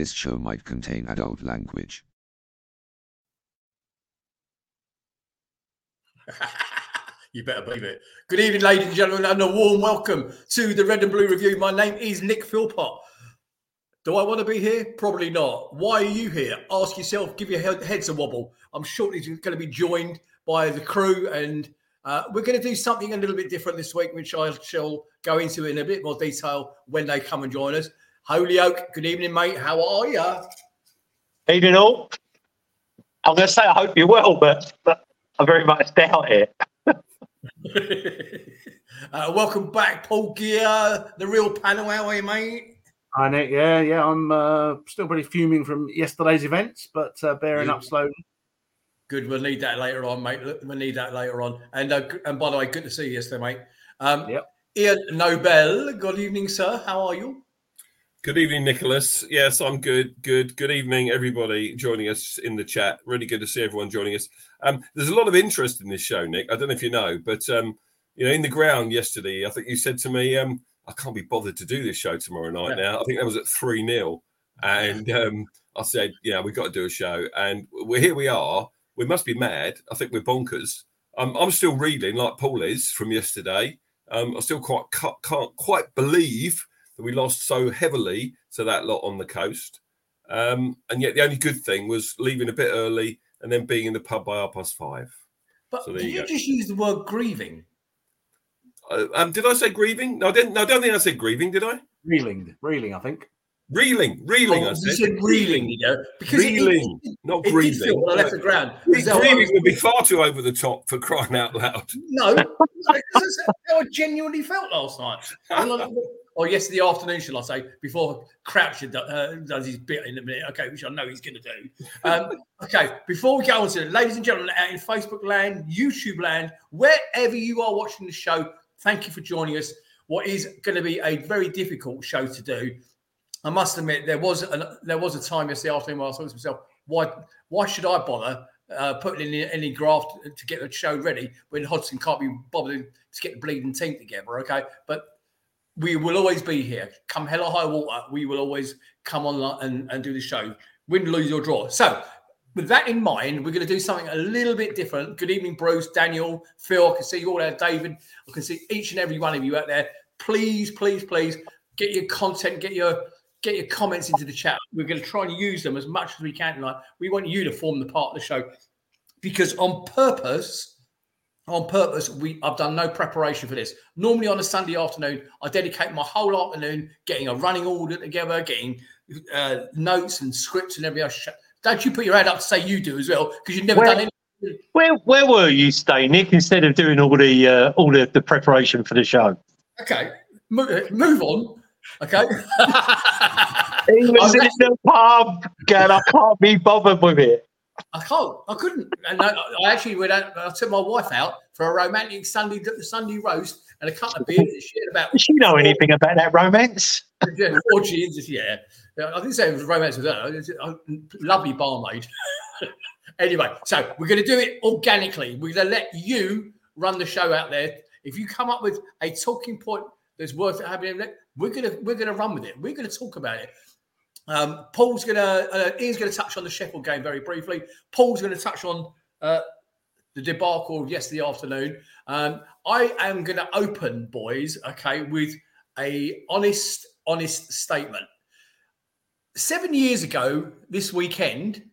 This show might contain adult language. you better believe it. Good evening, ladies and gentlemen, and a warm welcome to the Red and Blue Review. My name is Nick Philpott. Do I want to be here? Probably not. Why are you here? Ask yourself, give your heads a wobble. I'm shortly going to be joined by the crew, and uh, we're going to do something a little bit different this week, which I shall go into in a bit more detail when they come and join us. Holyoke, good evening, mate. How are you? Evening all. I'm going to say I hope you're well, but, but I very much doubt it. uh, welcome back, Paul Gear, the real panel. How are you, mate? Hi, Nick. Yeah, yeah. I'm uh, still pretty fuming from yesterday's events, but uh, bearing yeah. up slowly. Good. We'll need that later on, mate. We'll need that later on. And uh, and by the way, good to see you yesterday, mate. Um, yep. Ian Nobel. Good evening, sir. How are you? Good evening, Nicholas. Yes, I'm good. Good. Good evening, everybody joining us in the chat. Really good to see everyone joining us. Um, there's a lot of interest in this show, Nick. I don't know if you know, but um, you know, in the ground yesterday, I think you said to me, um, "I can't be bothered to do this show tomorrow night." Yeah. Now, I think that was at three 0 and um, I said, "Yeah, we've got to do a show." And we're here. We are. We must be mad. I think we're bonkers. Um, I'm still reading like Paul is from yesterday. Um, I still quite can't quite believe that we lost so heavily to that lot on the coast. Um, and yet the only good thing was leaving a bit early and then being in the pub by half past five. But so did you, you just use the word grieving? Uh, um, did I say grieving? No, I didn't. No, I don't think I said grieving. Did I? Reeling, reeling. I think. Reeling, reeling. Oh, I said. Said reeling, you know, because reeling, it, it, not it grieving. Did feel when I left the ground. Grieving would be far too over the top for crying out loud. No, that's how I genuinely felt last night. or yesterday afternoon, shall I say, before Crouch uh, does his bit in a minute, okay, which I know he's going to do. Um, okay, before we go on to it, ladies and gentlemen, out in Facebook land, YouTube land, wherever you are watching the show, thank you for joining us. What is going to be a very difficult show to do. I must admit, there was an, there was a time yesterday afternoon where I thought to myself, why why should I bother uh, putting in any, any graft to get the show ready when Hodgson can't be bothered to get the bleeding team together? Okay, but we will always be here. Come hell or high water, we will always come on and, and do the show. Win, lose, or draw. So, with that in mind, we're going to do something a little bit different. Good evening, Bruce, Daniel, Phil. I can see you all there, David. I can see each and every one of you out there. Please, please, please get your content, get your get your comments into the chat. We're going to try and use them as much as we can tonight. We want you to form the part of the show because on purpose, on purpose, we I've done no preparation for this. Normally on a Sunday afternoon, I dedicate my whole afternoon getting a running order together, getting uh, notes and scripts and everything else. Don't you put your head up to say you do as well because you've never where, done anything. Where where were you staying, Nick? Instead of doing all the uh, all the, the preparation for the show. Okay, move, move on. Okay. he was in the pub, and I can't be bothered with it. I can't. I couldn't. And I, I actually went out. I took my wife out for a romantic Sunday Sunday roast and a couple of beers and shit about. Does she know anything about that romance? Yeah, orgies. Yeah, I didn't say it was romance with her. A lovely barmaid. anyway, so we're going to do it organically. We're going to let you run the show out there. If you come up with a talking point that's worth having, we're gonna we're gonna run with it. We're gonna talk about it. Um, Paul's to, uh, Ian's to touch on the Sheffield game very briefly. Paul's to touch on uh, the debacle of yesterday afternoon. Um, I am to open, boys, okay, with a honest, honest statement. Seven years ago, this weekend,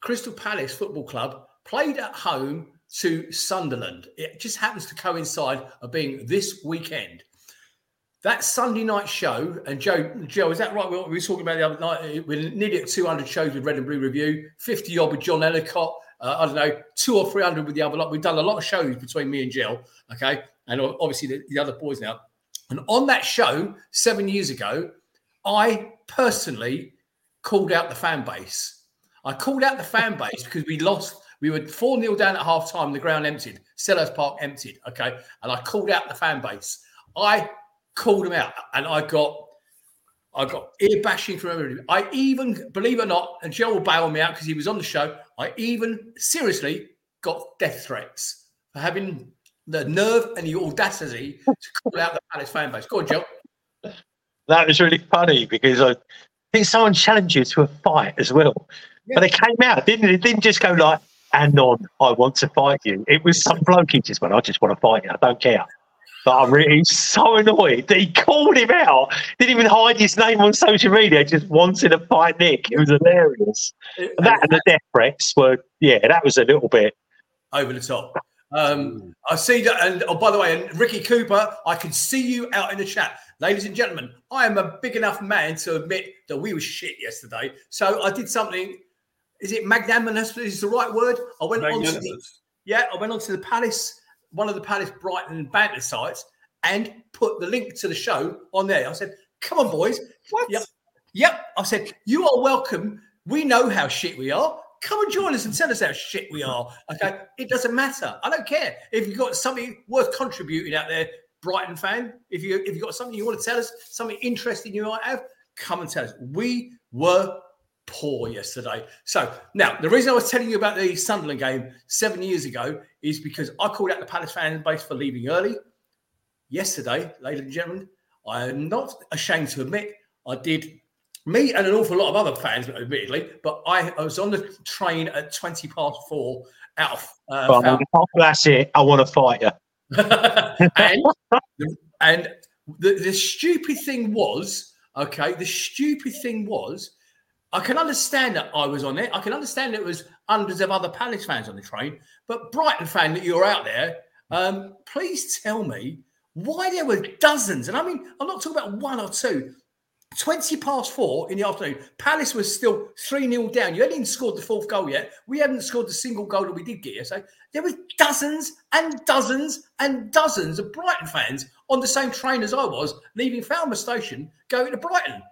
Crystal Palace Football Club played at home to Sunderland. It just happens to coincide of being this weekend. That Sunday night show, and Joe, Joe, is that right? We were talking about the other night. We're nearly at 200 shows with Red and Blue Review, 50 odd with John Ellicott. Uh, I don't know, two or 300 with the other lot. We've done a lot of shows between me and Jel, okay? And obviously the, the other boys now. And on that show, seven years ago, I personally called out the fan base. I called out the fan base because we lost. We were 4 0 down at half time, the ground emptied, Selhurst Park emptied. Okay. And I called out the fan base. I called him out, and I got I got ear bashing from everybody. I even, believe it or not, and Joe will bail me out because he was on the show. I even seriously got death threats for having the nerve and the audacity to call out the Palace fan base. Go on, Joe. That was really funny because I think someone challenged you to a fight as well. But they came out, didn't they? It didn't just go like, and on, I want to fight you. It was some bloke he just went, I just want to fight you. I don't care. But I'm really so annoyed that he called him out. Didn't even hide his name on social media. Just wanted to fight Nick. It was hilarious. That and the death threats were, yeah, that was a little bit. over the top. Um, I see that, and oh, by the way, and Ricky Cooper, I can see you out in the chat, ladies and gentlemen. I am a big enough man to admit that we were shit yesterday. So I did something. Is it magnanimous? Is the right word? I went on to the, yeah, I went on to the Palace, one of the Palace Brighton and banter sites, and put the link to the show on there. I said, "Come on, boys." What? Yep. Yep. I said, "You are welcome. We know how shit we are. Come and join us and tell us how shit we are." Okay. It doesn't matter. I don't care if you've got something worth contributing out there, Brighton fan. If you if you've got something you want to tell us, something interesting you might have, come and tell us. We were poor yesterday. So now the reason I was telling you about the Sunderland game seven years ago is because I called out the Palace fan base for leaving early. Yesterday, ladies and gentlemen, I am not ashamed to admit I did me and an awful lot of other fans, admittedly, but I, I was on the train at 20 past four out of uh, oh, that's it. I want to fight you. and and the, the stupid thing was, okay, the stupid thing was, I can understand that I was on it. I can understand that it was hundreds of other Palace fans on the train, but Brighton fan that you're out there, um, please tell me why there were dozens, and I mean, I'm not talking about one or two. 20 past four in the afternoon, Palace was still 3 0 down. You hadn't even scored the fourth goal yet. We hadn't scored the single goal that we did get yesterday. There were dozens and dozens and dozens of Brighton fans on the same train as I was, leaving Falmer Station, going to Brighton.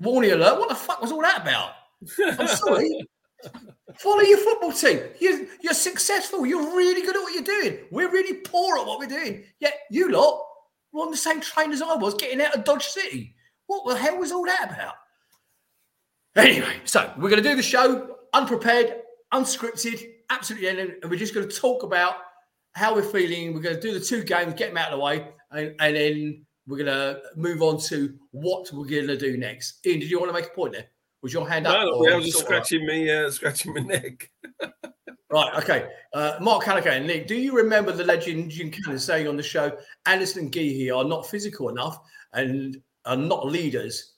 Warning alert, what the fuck was all that about? I'm sorry. Follow your football team. You, you're successful. You're really good at what you're doing. We're really poor at what we're doing. Yet you lot were on the same train as I was getting out of Dodge City. What the hell was all that about? Anyway, so we're going to do the show unprepared, unscripted, absolutely, and and we're just going to talk about how we're feeling. We're going to do the two games, get them out of the way, and, and then we're going to move on to what we're going to do next. Ian, did you want to make a point there? Was your hand up? No, I was just scratching me, uh, scratching my neck. Right, okay. Uh, Mark Callaghan, Nick, do you remember the legend Jim Cannon saying on the show, Anderson and Guéhi are not physical enough and are not leaders?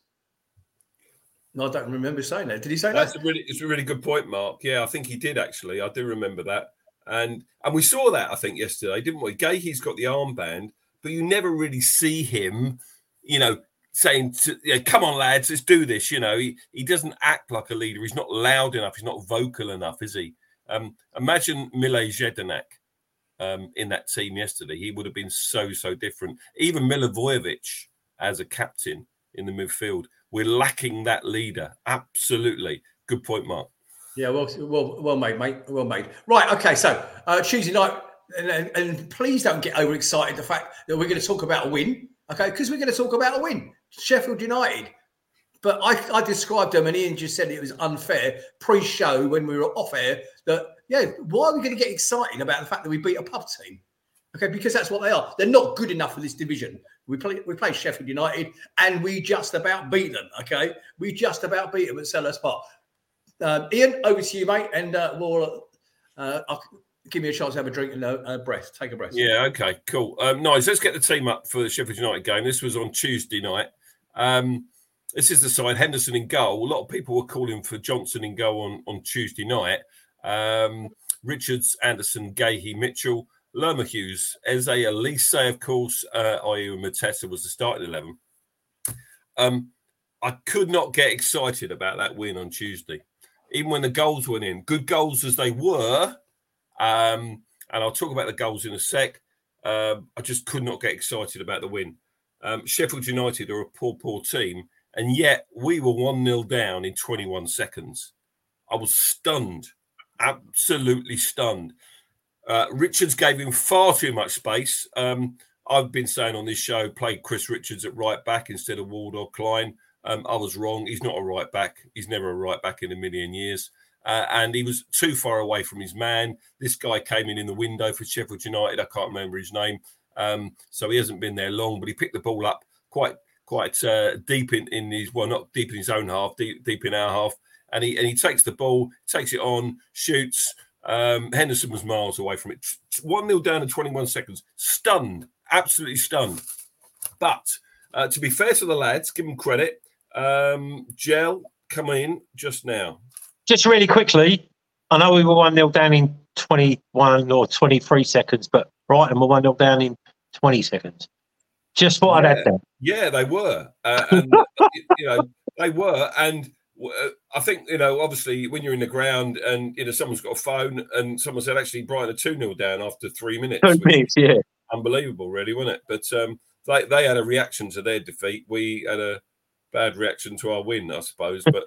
No, I don't remember saying that. Did he say that? That's a really, it's a really good point, Mark. Yeah, I think he did actually. I do remember that, and and we saw that I think yesterday, didn't we? Guéhi's got the armband, but you never really see him, you know, saying, to, "Come on, lads, let's do this." You know, he he doesn't act like a leader. He's not loud enough. He's not vocal enough, is he? Um, imagine Mile Jedinak um, in that team yesterday. He would have been so so different. Even Milivojevic as a captain in the midfield. We're lacking that leader. Absolutely. Good point, Mark. Yeah, well, well, well made, mate. Well made. Right, okay. So uh, Tuesday night, and, and, please don't get overexcited. The fact that we're going to talk about a win, okay? Because we're going to talk about a win. Sheffield United. But I, I described them, and Ian just said it was unfair pre-show when we were off air. That yeah, why are we going to get excited about the fact that we beat a pub team? Okay, because that's what they are. They're not good enough for this division. We play we play Sheffield United, and we just about beat them. Okay, we just about beat them at Selhurst Park. Um, Ian, over to you, mate, and uh, we'll uh, I'll give me a chance to have a drink and a, a breath. Take a breath. Yeah, okay, cool. Um, nice. Let's get the team up for the Sheffield United game. This was on Tuesday night. Um, this is the side Henderson in goal. A lot of people were calling for Johnson in goal on, on Tuesday night. Um, Richards, Anderson, Guéhi, Mitchell, Lerma Hughes, Eze, Olise, of course, uh, and Mateta was the starting 11. Um, I could not get excited about that win on Tuesday, even when the goals went in. Good goals as they were. Um, and I'll talk about the goals in a sec. Um, I just could not get excited about the win. Um, Sheffield United are a poor, poor team, and yet we were 1 0 down in 21 seconds. I was stunned, absolutely stunned. Uh, Richards gave him far too much space. Um, I've been saying on this show, play Chris Richards at right back instead of Ward or Clyne. Um, I was wrong. He's not a right back. He's never a right back in a million years. Uh, and he was too far away from his man. This guy came in in the window for Sheffield United. I can't remember his name. Um, so he hasn't been there long, but he picked the ball up quite quite uh, deep in, in his well, not deep in his own half, deep deep in our half, and he and he takes the ball, takes it on, shoots. Um, Henderson was miles away from it. One 0 down in 21 seconds. Stunned, absolutely stunned. But uh, to be fair to the lads, give them credit. Um, Jel come in just now. Just really quickly, I know we were 1 0 down in 21 or 23 seconds, but Brighton were 1 0 down in 20 seconds. Just what yeah. I'd add there. Yeah, they were. Uh, and, you know, they were. And uh, I think, you know, obviously when you're in the ground and, you know, someone's got a phone and someone said, actually, Brighton are 2 0 down after three minutes. Two minutes, yeah. Unbelievable, really, wasn't it? But um, they, they had a reaction to their defeat. We had a bad reaction to our win, I suppose. But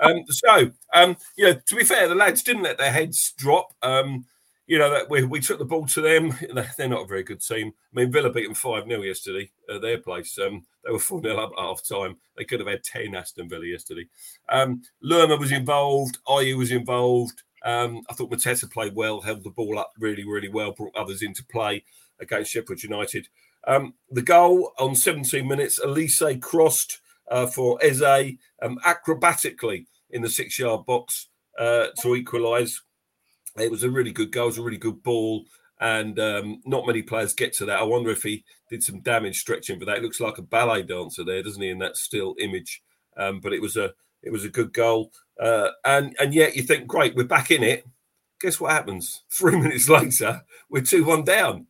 um, so, um, you know, to be fair, the lads didn't let their heads drop. Um, you know, that we, we took the ball to them. They're not a very good team. I mean, Villa beat them 5 0 yesterday at their place. Um, they were 4 0 up at half time. They could have had 10 Aston Villa yesterday. Um, Lerma was involved. Ayew was involved. Um, I thought Mateta played well, held the ball up really, really well, brought others into play against Sheffield United. Um, the goal on 17 minutes, Olise crossed uh, for Eze um, acrobatically in the six yard box uh, to equalise. It was a really good goal, it was a really good ball, and um, not many players get to that. I wonder if he did some damage stretching for that. It looks like a ballet dancer there, doesn't he, in that still image? Um, but it was a it was a good goal, uh, and and yet you think, great, we're back in it. Guess what happens? Three minutes later, we're two one down.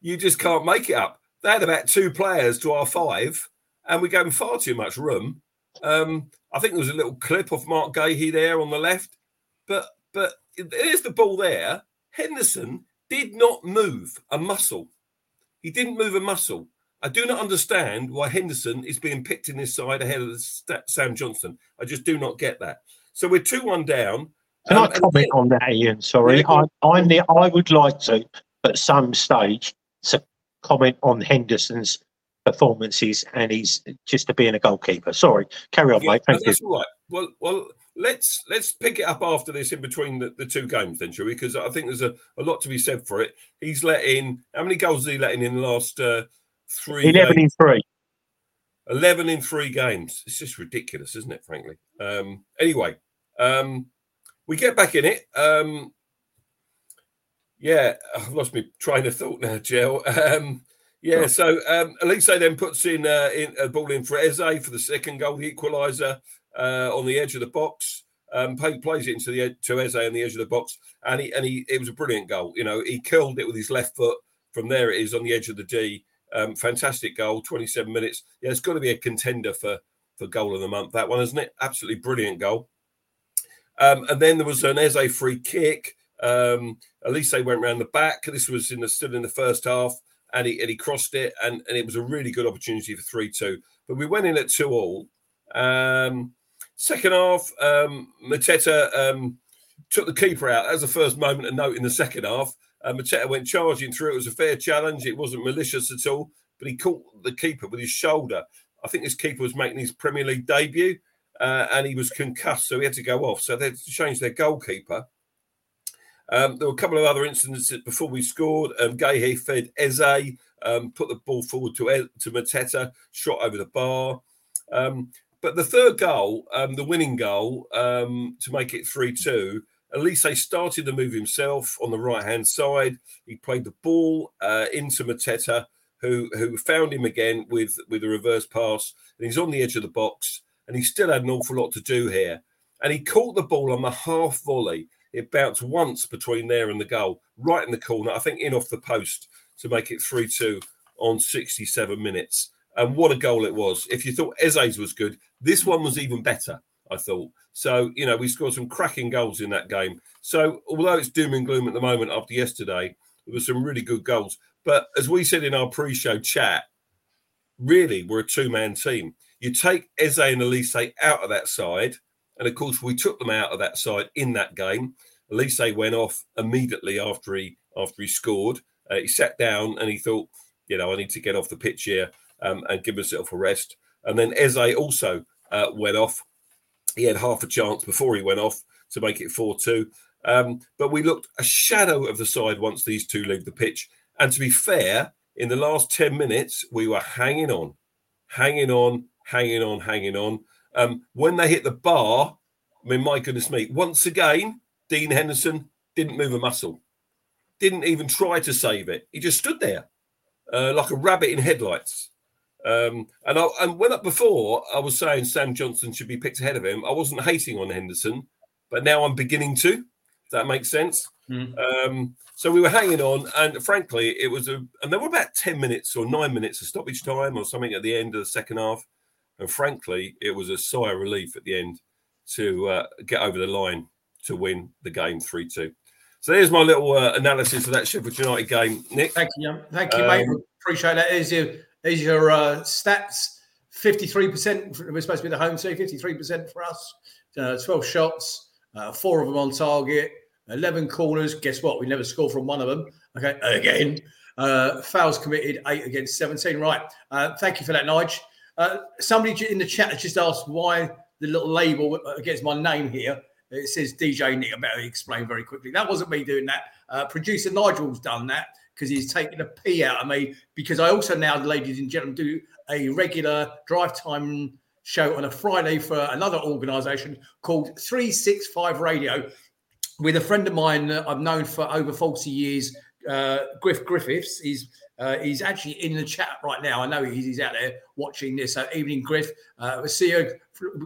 You just can't make it up. They had about two players to our five, and we gave them far too much room. Um, I think there was a little clip of Mark Guéhi there on the left, but but there's the ball there. Henderson did not move a muscle. He didn't move a muscle. I do not understand why Henderson is being picked in this side ahead of Sam Johnson. I just do not get that. So we're two one down. Can um, I comment on that, Ian? Sorry, I, I'm the, I would like to at some stage to comment on Henderson's performances and he's just to being a goalkeeper. Sorry, carry on, yeah, mate. Thank that's you. All right. Well, well, let's let's pick it up after this in between the, the two games, then, shall we? Because I think there's a, a lot to be said for it. He's let in how many goals has he let in in the last uh, three? Eleven games? in three. 11 in three games. It's just ridiculous, isn't it, frankly? Um, anyway, um, we get back in it. Um, yeah, I've lost my train of thought now, Jel. Um, yeah, so um, Olise then puts in, uh, in a ball in for Eze for the second goal, the equaliser uh, on the edge of the box. Um, play, plays it into the to Eze on the edge of the box, and he and he it was a brilliant goal. You know, he killed it with his left foot. From there, it is on the edge of the D. Um, fantastic goal, 27 minutes. Yeah, it's got to be a contender for for goal of the month. That one, isn't it? Absolutely brilliant goal. Um, and then there was an Eze free kick. Um, at least they went round the back. This was in the still in the first half and he, and he crossed it, and, and it was a really good opportunity for 3 2. But we went in at 2 all. Um, second half, um, Mateta um, took the keeper out. That was the first moment of note in the second half. Uh, Mateta went charging through. It was a fair challenge. It wasn't malicious at all, but he caught the keeper with his shoulder. I think this keeper was making his Premier League debut uh, and he was concussed, so he had to go off. So they had to change their goalkeeper. Um, there were a couple of other incidents before we scored. Um, Guéhi fed Eze, um, put the ball forward to to Mateta, shot over the bar. Um, but the third goal, um, the winning goal um, to make it 3 2, Olise started the move himself on the right hand side. He played the ball uh, into Mateta, who who found him again with, with a reverse pass. And he's on the edge of the box, and he still had an awful lot to do here. And he caught the ball on the half volley it bounced once between there and the goal, right in the corner, I think in off the post to make it 3 2 on 67 minutes. And what a goal it was. If you thought Eze's was good, this one was even better, I thought. So, you know, we scored some cracking goals in that game. So, although it's doom and gloom at the moment after yesterday, there were some really good goals. But as we said in our pre show chat, really, we're a two man team. You take Eze and Olise out of that side, and of course, we took them out of that side in that game. Olise went off immediately after he after he scored. Uh, he sat down and he thought, you know, I need to get off the pitch here um, and give myself a rest. And then Eze also uh, went off. He had half a chance before he went off to make it 4 2. Um, but we looked a shadow of the side once these two leave the pitch. And to be fair, in the last 10 minutes, we were hanging on. hanging on, hanging on, hanging on. Um, when they hit the bar, I mean, my goodness me, once again, Dean Henderson didn't move a muscle, didn't even try to save it. He just stood there uh, like a rabbit in headlights. Um, and I, and when up before I was saying Sam Johnson should be picked ahead of him, I wasn't hating on Henderson, but now I'm beginning to. If that makes sense. Mm. Um, so we were hanging on, and frankly, it was a, and there were about ten minutes or nine minutes of stoppage time or something at the end of the second half, and frankly, it was a sigh of relief at the end to uh, get over the line to win the game three two. So there's my little uh, analysis of that Sheffield United game, Nick. Thank you, thank you, mate. Um, Appreciate that. Is your is your uh, stats? Fifty-three percent. We're supposed to be the home team. Fifty-three percent for us. Uh, Twelve shots, uh, four of them on target. 11 corners. Guess what? We never scored from one of them. Okay, again. Uh, fouls committed, eight against 17. Right. Uh, thank you for that, Nige. Uh, somebody in the chat just asked why the little label against my name here. It says DJ Nick. I better explain very quickly. That wasn't me doing that. Uh, producer Nigel's done that because he's taken a pee out of me. Because I also now, ladies and gentlemen, do a regular drive time show on a Friday for another organisation called 365 Radio with a friend of mine that I've known for over 40 years, uh, Griff Griffiths. He's uh, he's actually in the chat right now. I know he's, he's out there watching this. So evening, Griff. Uh, we'll see you.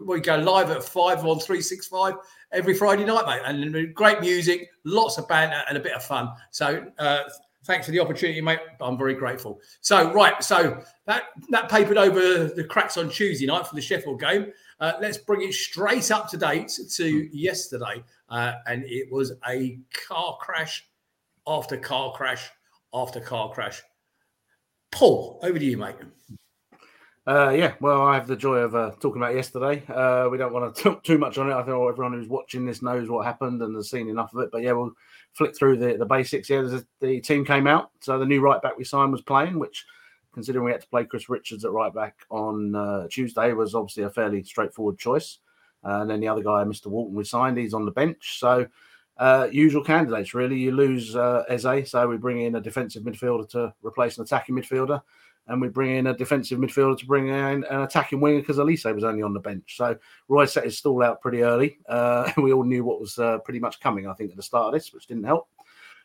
We go live at five on 365 every Friday night, mate. And great music, lots of banter, and a bit of fun. So uh, thanks for the opportunity, mate. I'm very grateful. So, right. So that, that papered over the cracks on Tuesday night for the Sheffield game. Uh, let's bring it straight up to date to yesterday. Uh, and it was a car crash after car crash after car crash. Paul, over to you, mate. Uh, yeah, well, I have the joy of uh, talking about yesterday. Uh, we don't want to talk too much on it. I think everyone who's watching this knows what happened and has seen enough of it. But yeah, we'll flick through the, the basics. Yeah, the team came out. So the new right back we signed was playing, which, considering we had to play Chris Richards at right back on uh, Tuesday, was obviously a fairly straightforward choice. Uh, and then the other guy, Mr. Wharton, we signed. He's on the bench. So uh, usual candidates, really. You lose uh, Eze, so we bring in a defensive midfielder to replace an attacking midfielder. And we bring in a defensive midfielder to bring in an attacking winger because Olise was only on the bench. So Roy set his stall out pretty early. Uh, we all knew what was uh, pretty much coming, I think, at the start of this, which didn't help.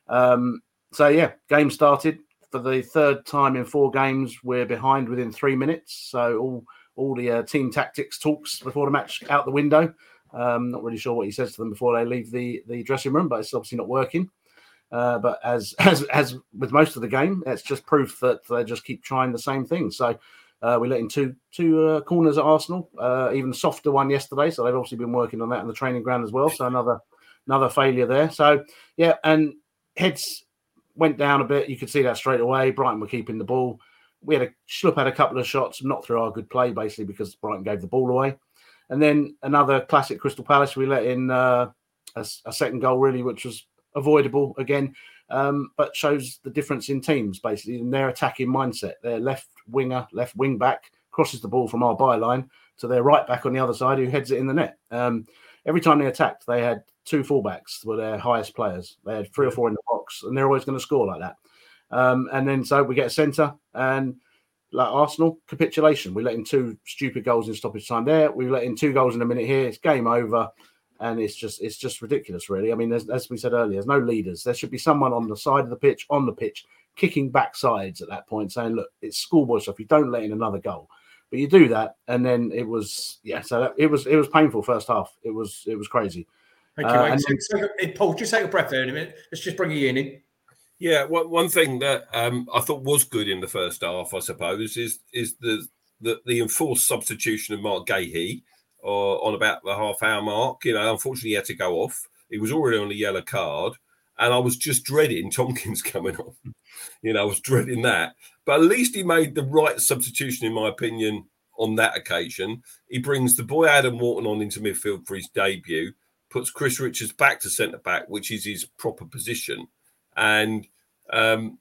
Um, so, yeah, game started. For the third time in four games, we're behind within three minutes. So all all the uh, team tactics talks before the match out the window. Um, not really sure what he says to them before they leave the, the dressing room, but it's obviously not working. Uh, but as as as with most of the game, it's just proof that they just keep trying the same thing. So uh, we let in two two uh, corners at Arsenal, uh, even softer one yesterday. So they've obviously been working on that in the training ground as well. So another another failure there. So yeah, and heads went down a bit. You could see that straight away. Brighton were keeping the ball we had a Schlupp had a couple of shots, not through our good play, basically because Brighton gave the ball away. And then another classic Crystal Palace, we let in uh, a, a, second goal, really, which was avoidable again, um, but shows the difference in teams basically in their attacking mindset. Their left winger, left wing back crosses the ball from our byline to their right back on the other side who heads it in the net. Um, every time they attacked, they had two fullbacks were their highest players. They had three or four in the box, and they're always going to score like that. Um, and then so we get a centre and like Arsenal capitulation. We let in two stupid goals in stoppage time there. We let in two goals in a minute here. It's game over, and it's just it's just ridiculous, really. I mean, as we said earlier, there's no leaders. There should be someone on the side of the pitch, on the pitch, kicking back sides at that point, saying, "Look, it's schoolboy stuff. You don't let in another goal." But you do that, and then it was yeah. So that, it was it was painful first half. It was it was crazy. Thank you, uh, so, Paul. Just take a breath there in a minute. Let's just bring you in. Yeah, one, one thing that um, I thought was good in the first half, I suppose, is is the the, the enforced substitution of Mark Guéhi uh, on about the half hour mark. You know, unfortunately, he had to go off. He was already on a yellow card, and I was just dreading Tomkins coming on. you know, I was dreading that. But at least he made the right substitution, in my opinion, on that occasion. He brings the boy Adam Wharton on into midfield for his debut, puts Chris Richards back to centre back, which is his proper position and um,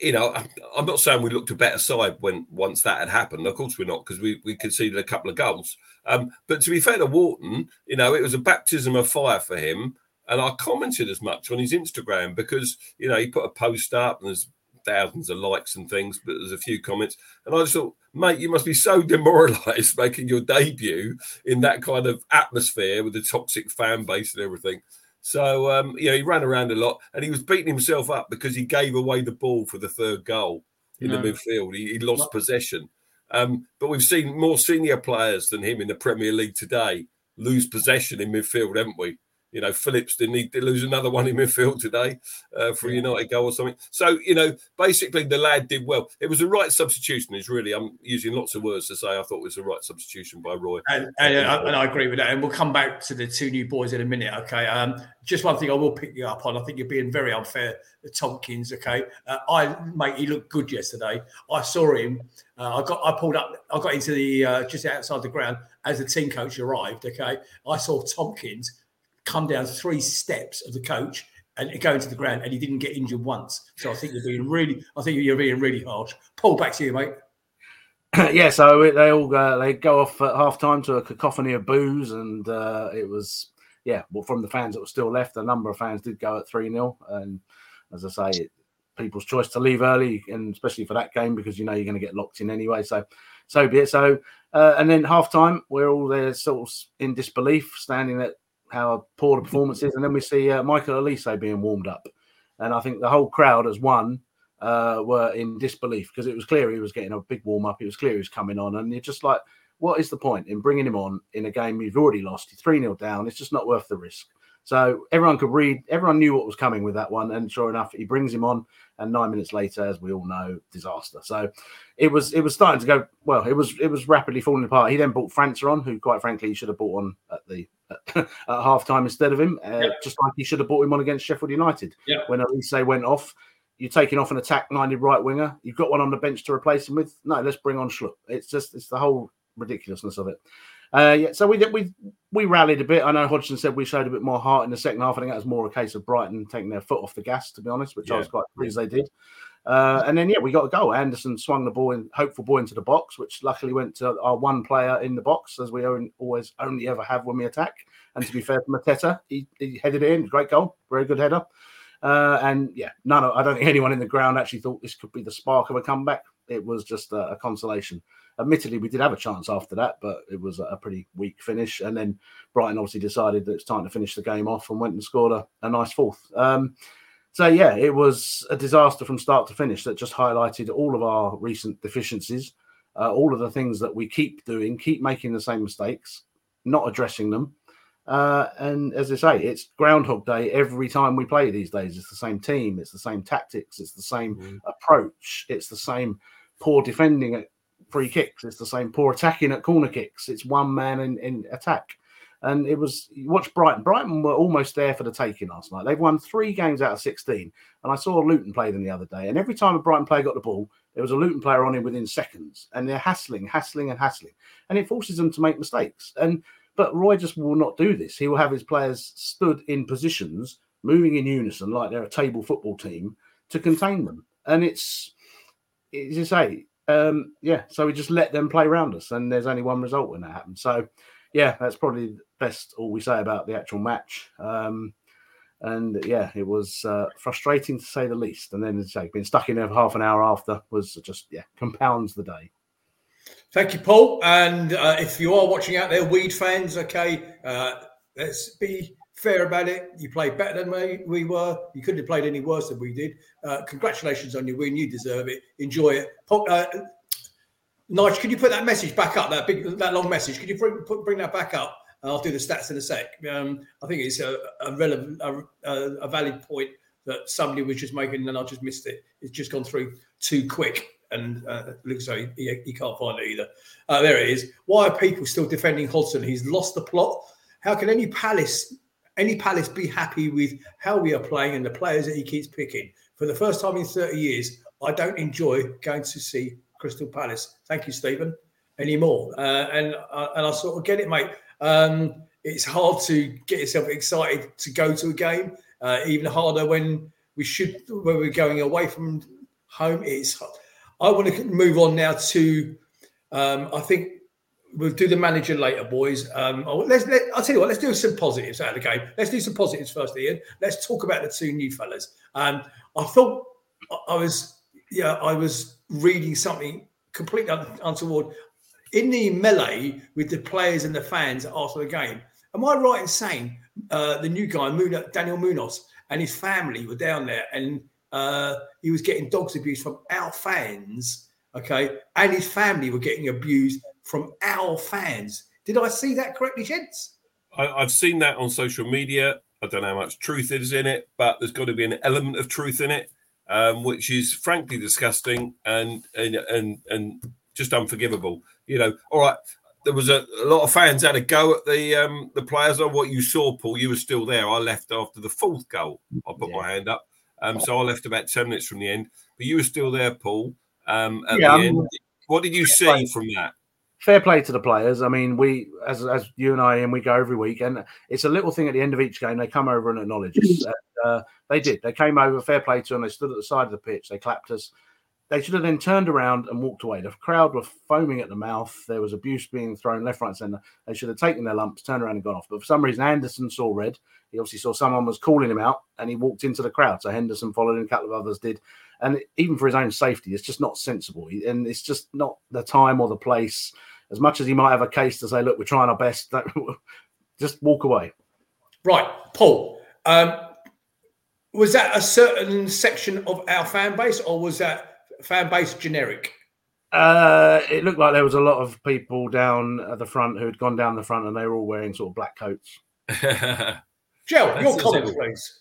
you know, I'm not saying we looked a better side when once that had happened. Of course, we're not because we we conceded a couple of goals. Um, but to be fair to Wharton, you know, it was a baptism of fire for him. And I commented as much on his Instagram because you know he put a post up and there's thousands of likes and things, but there's a few comments. And I just thought, mate, you must be so demoralised making your debut in that kind of atmosphere with the toxic fan base and everything. So, um, you know, he ran around a lot and he was beating himself up because he gave away the ball for the third goal in No. the midfield. He, he lost possession. Um, but we've seen more senior players than him in the Premier League today lose possession in midfield, haven't we? You know, Phillips didn't he did lose another one in midfield today uh, for a United goal or something. So, you know, basically the lad did well. It was the right substitution, is really, I'm using lots of words to say I thought it was the right substitution by Roy. And, and, uh, and I agree with that. And we'll come back to the two new boys in a minute. Okay. Um, just one thing I will pick you up on. I think you're being very unfair to Tomkins. Okay. Uh, I mate, he looked good yesterday. I saw him. Uh, I got. I pulled up. I got into the uh, just outside the ground as the team coach arrived. Okay. I saw Tomkins come down three steps of the coach and go into the ground, and he didn't get injured once. So I think you're being really. I think you're being really harsh. Paul, back to you, mate. yeah, so they all uh, they go off at half time to a cacophony of boos, and uh, it was yeah. Well, from the fans that were still left, a number of fans did go at three 0 and as I say, it, people's choice to leave early, and especially for that game because you know you're going to get locked in anyway. So, so be it. So, uh, and then half time, we're all there sort of in disbelief, standing at how poor the performance is, and then we see uh, Michael Olise being warmed up, and I think the whole crowd as one uh, were in disbelief because it was clear he was getting a big warm up. It was clear he was coming on, and you're just like, what is the point in bringing him on in a game you've already lost? You're 3 0 down. It's just not worth the risk. So everyone could read, everyone knew what was coming with that one. And sure enough, he brings him on. And nine minutes later, as we all know, disaster. So it was it was starting to go well, it was it was rapidly falling apart. He then brought Franca on, who quite frankly he should have bought on at the at half time instead of him. Uh, Yep. just like he should have brought him on against Sheffield United. Yep. When Olise went off, you're taking off an attack minded right winger. You've got one on the bench to replace him with. No, let's bring on Schlupp. It's just it's the whole ridiculousness of it. Uh, yeah, so we we we rallied a bit. I know Hodgson said we showed a bit more heart in the second half. I think that was more a case of Brighton taking their foot off the gas, to be honest, which I was quite pleased they did. Uh, and then yeah, we got a goal. Anderson swung the ball in, hopeful ball into the box, which luckily went to our one player in the box, as we own, always only ever have when we attack. And to be fair to Mateta, he, he headed it in. Great goal, very good header. Uh, and yeah, none of I don't think anyone in the ground actually thought this could be the spark of a comeback. It was just a, a consolation. Admittedly, we did have a chance after that, but it was a, pretty weak finish. And then Brighton obviously decided that it's time to finish the game off and went and scored a, a nice fourth. Um, so yeah, it was a disaster from start to finish that just highlighted all of our recent deficiencies, uh, all of the things that we keep doing, keep making the same mistakes, not addressing them. Uh, and as I say, it's Groundhog Day every time we play these days. It's the same team, it's the same tactics, it's the same Mm. approach, it's the same poor defending at free kicks, it's the same poor attacking at corner kicks. It's one man in, in attack. And it was you watch Brighton. Brighton were almost there for the taking last night. They've won three games out of 16. And I saw Luton play them the other day. And every time a Brighton player got the ball, there was a Luton player on him within seconds. And they're hassling, hassling, and hassling. And it forces them to make mistakes. And but Roy just will not do this. He will have his players stood in positions, moving in unison like they're a table football team to contain them. And it's as you say, um, yeah. So we just let them play around us, and there's only one result when that happens. So yeah, that's probably best all we say about the actual match. Um, and yeah, it was uh, frustrating to say the least. And then, as I say, being stuck in there for half an hour after was just yeah compounds the day. Thank you, Paul. And uh, if you are watching out there, Weed fans, okay, uh, let's be fair about it. You played better than we, we were. You couldn't have played any worse than we did. Uh, congratulations on your win. You deserve it. Enjoy it. Uh, Nigel, can you put that message back up? That big, that long message. Can you bring, put, bring that back up? I'll do the stats in a sec. Um, I think it's a, a relevant, a, a valid point that somebody was just making, and I just missed it. It's just gone through too quick, and uh, looks like he, he can't find it either. Uh, there it is. Why are people still defending Hodgson? He's lost the plot. How can any Palace, any Palace, be happy with how we are playing and the players that he keeps picking? For the first time in 30 years, I don't enjoy going to see Crystal Palace. Thank you, Stephen. Anymore, uh, and uh, and I sort of get it, mate. Um, it's hard to get yourself excited to go to a game. Uh, even harder when we should when we're going away from home. It's I want to move on now to. Um, I think we'll do the manager later, boys. Um, oh, let's let, I'll tell you what. Let's do some positives out of the game. Let's do some positives first, Ian. Let's talk about the two new fellas. Um, I thought I- was yeah, I was reading something completely un- untoward in the melee with the players and the fans after the game. Am I right in saying uh, the new guy, Daniel Munoz, and his family were down there, and uh, he was getting dogs abuse from our fans, okay, and his family were getting abused from our fans. Did I see that correctly, gents? I, I've seen that on social media. I don't know how much truth is in it, but there's got to be an element of truth in it, um, which is frankly disgusting and and and and just unforgivable. You know, all right. There was a, a lot of fans had a go at the um, the players. On what you saw, Paul, you were still there. I left after the fourth goal. I put my hand up, um, so I left about ten minutes from the end. But you were still there, Paul. Um, at Yeah, the end, what did you see play. from that? Fair play to the players. I mean, we as as you and I and we go every week, and it's a little thing at the end of each game. They come over and acknowledge us. And, uh, they did. They came over. Fair play to them. They stood at the side of the pitch. They clapped us. They should have then turned around and walked away. The crowd were foaming at the mouth. There was abuse being thrown left, right, centre. They should have taken their lumps, turned around and gone off. But for some reason, Anderson saw red. He obviously saw someone was calling him out, and he walked into the crowd. So Henderson followed him. A couple of others did. And even for his own safety, it's just not sensible. And it's just not the time or the place as much as he might have a case to say, look, we're trying our best, don't- just walk away. Right, Paul. Um, was that a certain section of our fan base, or was that fan base generic? Uh, it looked like there was a lot of people down at the front who had gone down the front and they were all wearing sort of black coats. Joe, That's your the comments, please.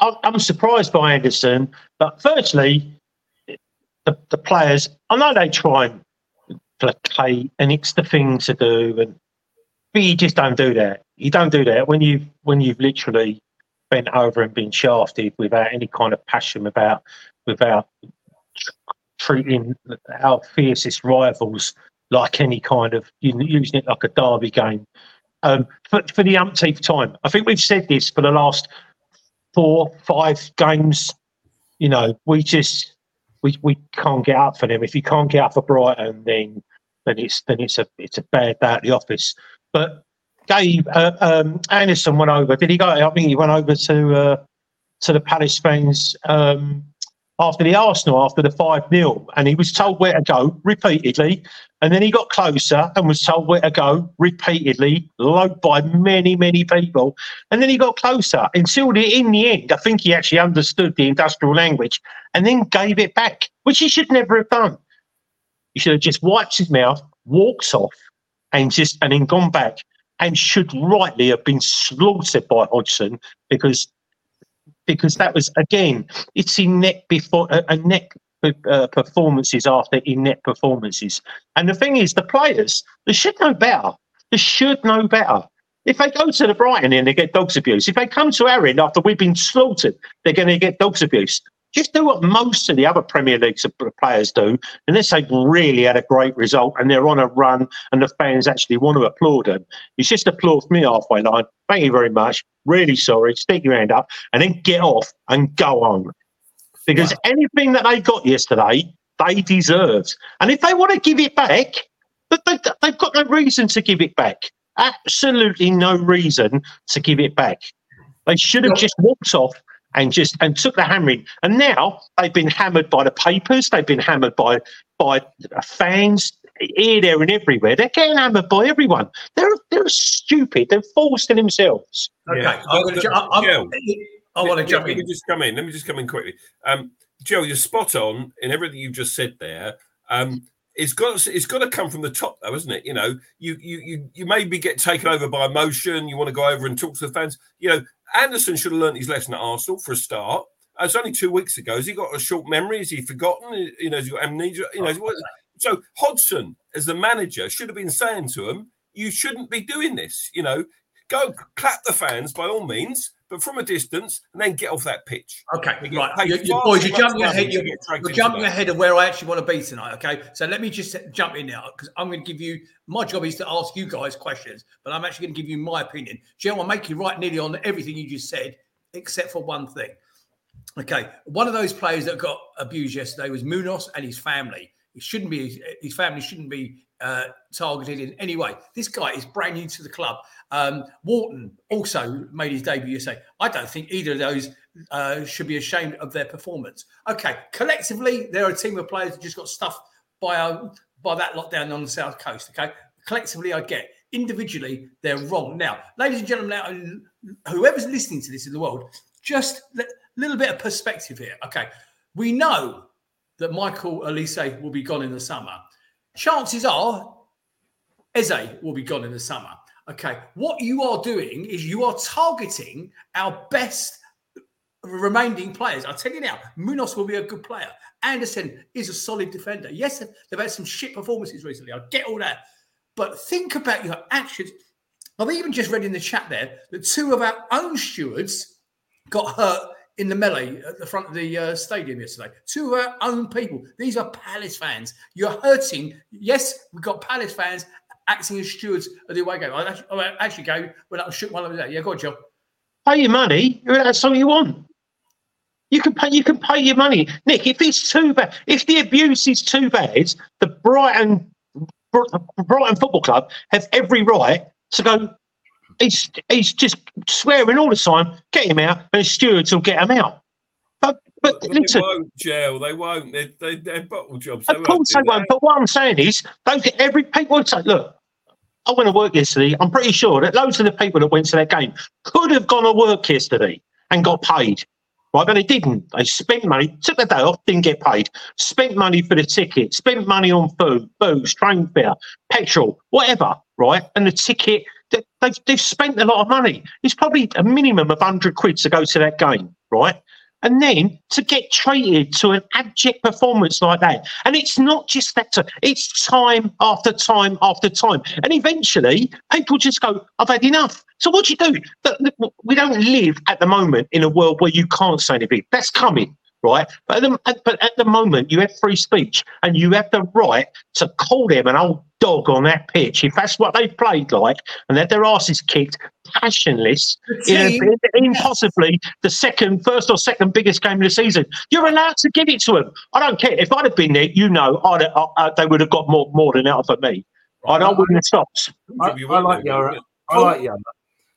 I- I'm surprised by Anderson, but firstly, the, the players, I know they try and placate, and it's the thing to do, and but you just don't do that. You don't do that when you when you've literally bent over and been shafted without any kind of passion, without without treating our fiercest rivals like any kind of using it like a derby game. Um, for, for the umpteenth time, I think we've said this for the last four, five games. You know, we just we, we can't get up for them. If you can't get up for Brighton, then then it's then it's a it's a bad day at the office. But Gabe uh, um, Anderson went over. Did he go? I think he went over to uh, to the Palace fans um, after the Arsenal after the five 0 and he was told where to go repeatedly. And then he got closer and was told where to go repeatedly, loved by many many people. And then he got closer until the, in the end, I think he actually understood the industrial language and then gave it back, which he should never have done. He should have just wiped his mouth, walked off, and just and then gone back and should rightly have been slaughtered by Hodgson because because that was again it's in net before a, a net uh, performances after in net performances. And the thing is, the players they should know better. They should know better. If they go to the Brighton end, they get dogs abuse. If they come to end after we've been slaughtered, they're going to get dogs abuse. Just do what most of the other Premier League players do, unless they've really had a great result and they're on a run and the fans actually want to applaud them. It's just applaud me halfway line. Thank you very much. Really sorry. Stick your hand up and then get off and go on. Because anything that they got yesterday, they deserved. And if they want to give it back, but they, they've got no reason to give it back. Absolutely no reason to give it back. They should have just walked off and just and took the hammering. And now they've been hammered by the papers. They've been hammered by by fans here, there, and everywhere. They're getting hammered by everyone. They're they're stupid. They're fools to themselves. Okay, Yeah. I'm gonna But- ju- I'm- Joe, I want to Let- jump let me just come in. Let me just come in quickly. Um, Joe, you're spot on in everything you've just said there. Um, it's got it's got to come from the top, though, isn't it? You know, you you you you maybe get taken over by emotion. You want to go over and talk to the fans. You know, Anderson should have learned his lesson at Arsenal for a start. It's only two weeks ago. Has he got a short memory? Has he forgotten? You know, has he got amnesia? You know, so Hodgson, as the manager, should have been saying to him, "You shouldn't be doing this." You know, go clap the fans by all means, but from a distance, and then get off that pitch. Okay, right. You, you, boys, you're jumping ahead. You're, you're jumping that. ahead of where I actually want to be tonight. Okay, so let me just jump in now because I'm going to give you my job is to ask you guys questions, but I'm actually going to give you my opinion. Joe, I'll make you right nearly on everything you just said, except for one thing. Okay, one of those players that got abused yesterday was Munoz and his family. Shouldn't be. His family shouldn't be uh, targeted in any way. This guy is brand new to the club. Um, Wharton also made his debut yesterday. I don't think either of those uh, should be ashamed of their performance. Okay, collectively, they're a team of players that just got stuffed by a, by that lockdown on the south coast. Okay, collectively, I get. Individually, they're wrong. Now, ladies and gentlemen, now whoever's listening to this in the world, just a little bit of perspective here. Okay, we know that Michael Olise will be gone in the summer. Chances are Eze will be gone in the summer. Okay, what you are doing is you are targeting our best remaining players. I'll tell you now, Munoz will be a good player. Anderson is a solid defender. Yes, they've had some shit performances recently. I get all that. But think about your actions. I've even just read in the chat there that two of our own stewards got hurt in the melee at the front of the uh, stadium yesterday. Two our own people. These are Palace fans. You're hurting. Yes, we've got Palace fans acting as stewards of the away game. I actually, I actually go when I shook one of them. Yeah, go on. Pay your money. That's something you want. You can pay. You can pay your money, Nick. If it's too bad, if the abuse is too bad, the Brighton Brighton Football Club have every right to go. He's he's just swearing all the time. Get him out, and stewards will get him out. Uh, but but, But listen, they won't jail. They won't. They, they, they're bottle jobs. of course they won't. But what I'm saying is, don't get every people would say, look. I went to work yesterday. I'm pretty sure that loads of the people that went to that game could have gone to work yesterday and got paid. Right, but they didn't. They spent money, took the day off, didn't get paid. Spent money for the ticket, spent money on food, booze, train fare, petrol, whatever. Right, and the ticket. They- They've, they've spent a lot of money. It's probably a minimum of hundred quid to go to that game, right? And then to get treated to an abject performance like that, and it's not just that. It's time after time after time, and eventually people just go, "I've had enough." So what do you do? We don't live at the moment in a world where you can't say anything. That's coming, right? But at the, at- but at the moment, you have free speech, and you have the right to call them an old dog on that pitch if that's what they've played like, and that their asses kicked, passionless, in, a, in, in possibly the second, first or second biggest game of the season. You're allowed to give it to them. I don't care if I'd have been there. You know, I'd, I, I, they would have got more more than out for me. And I wouldn't have stopped. I, You I won't like do, Yara. I like Yara.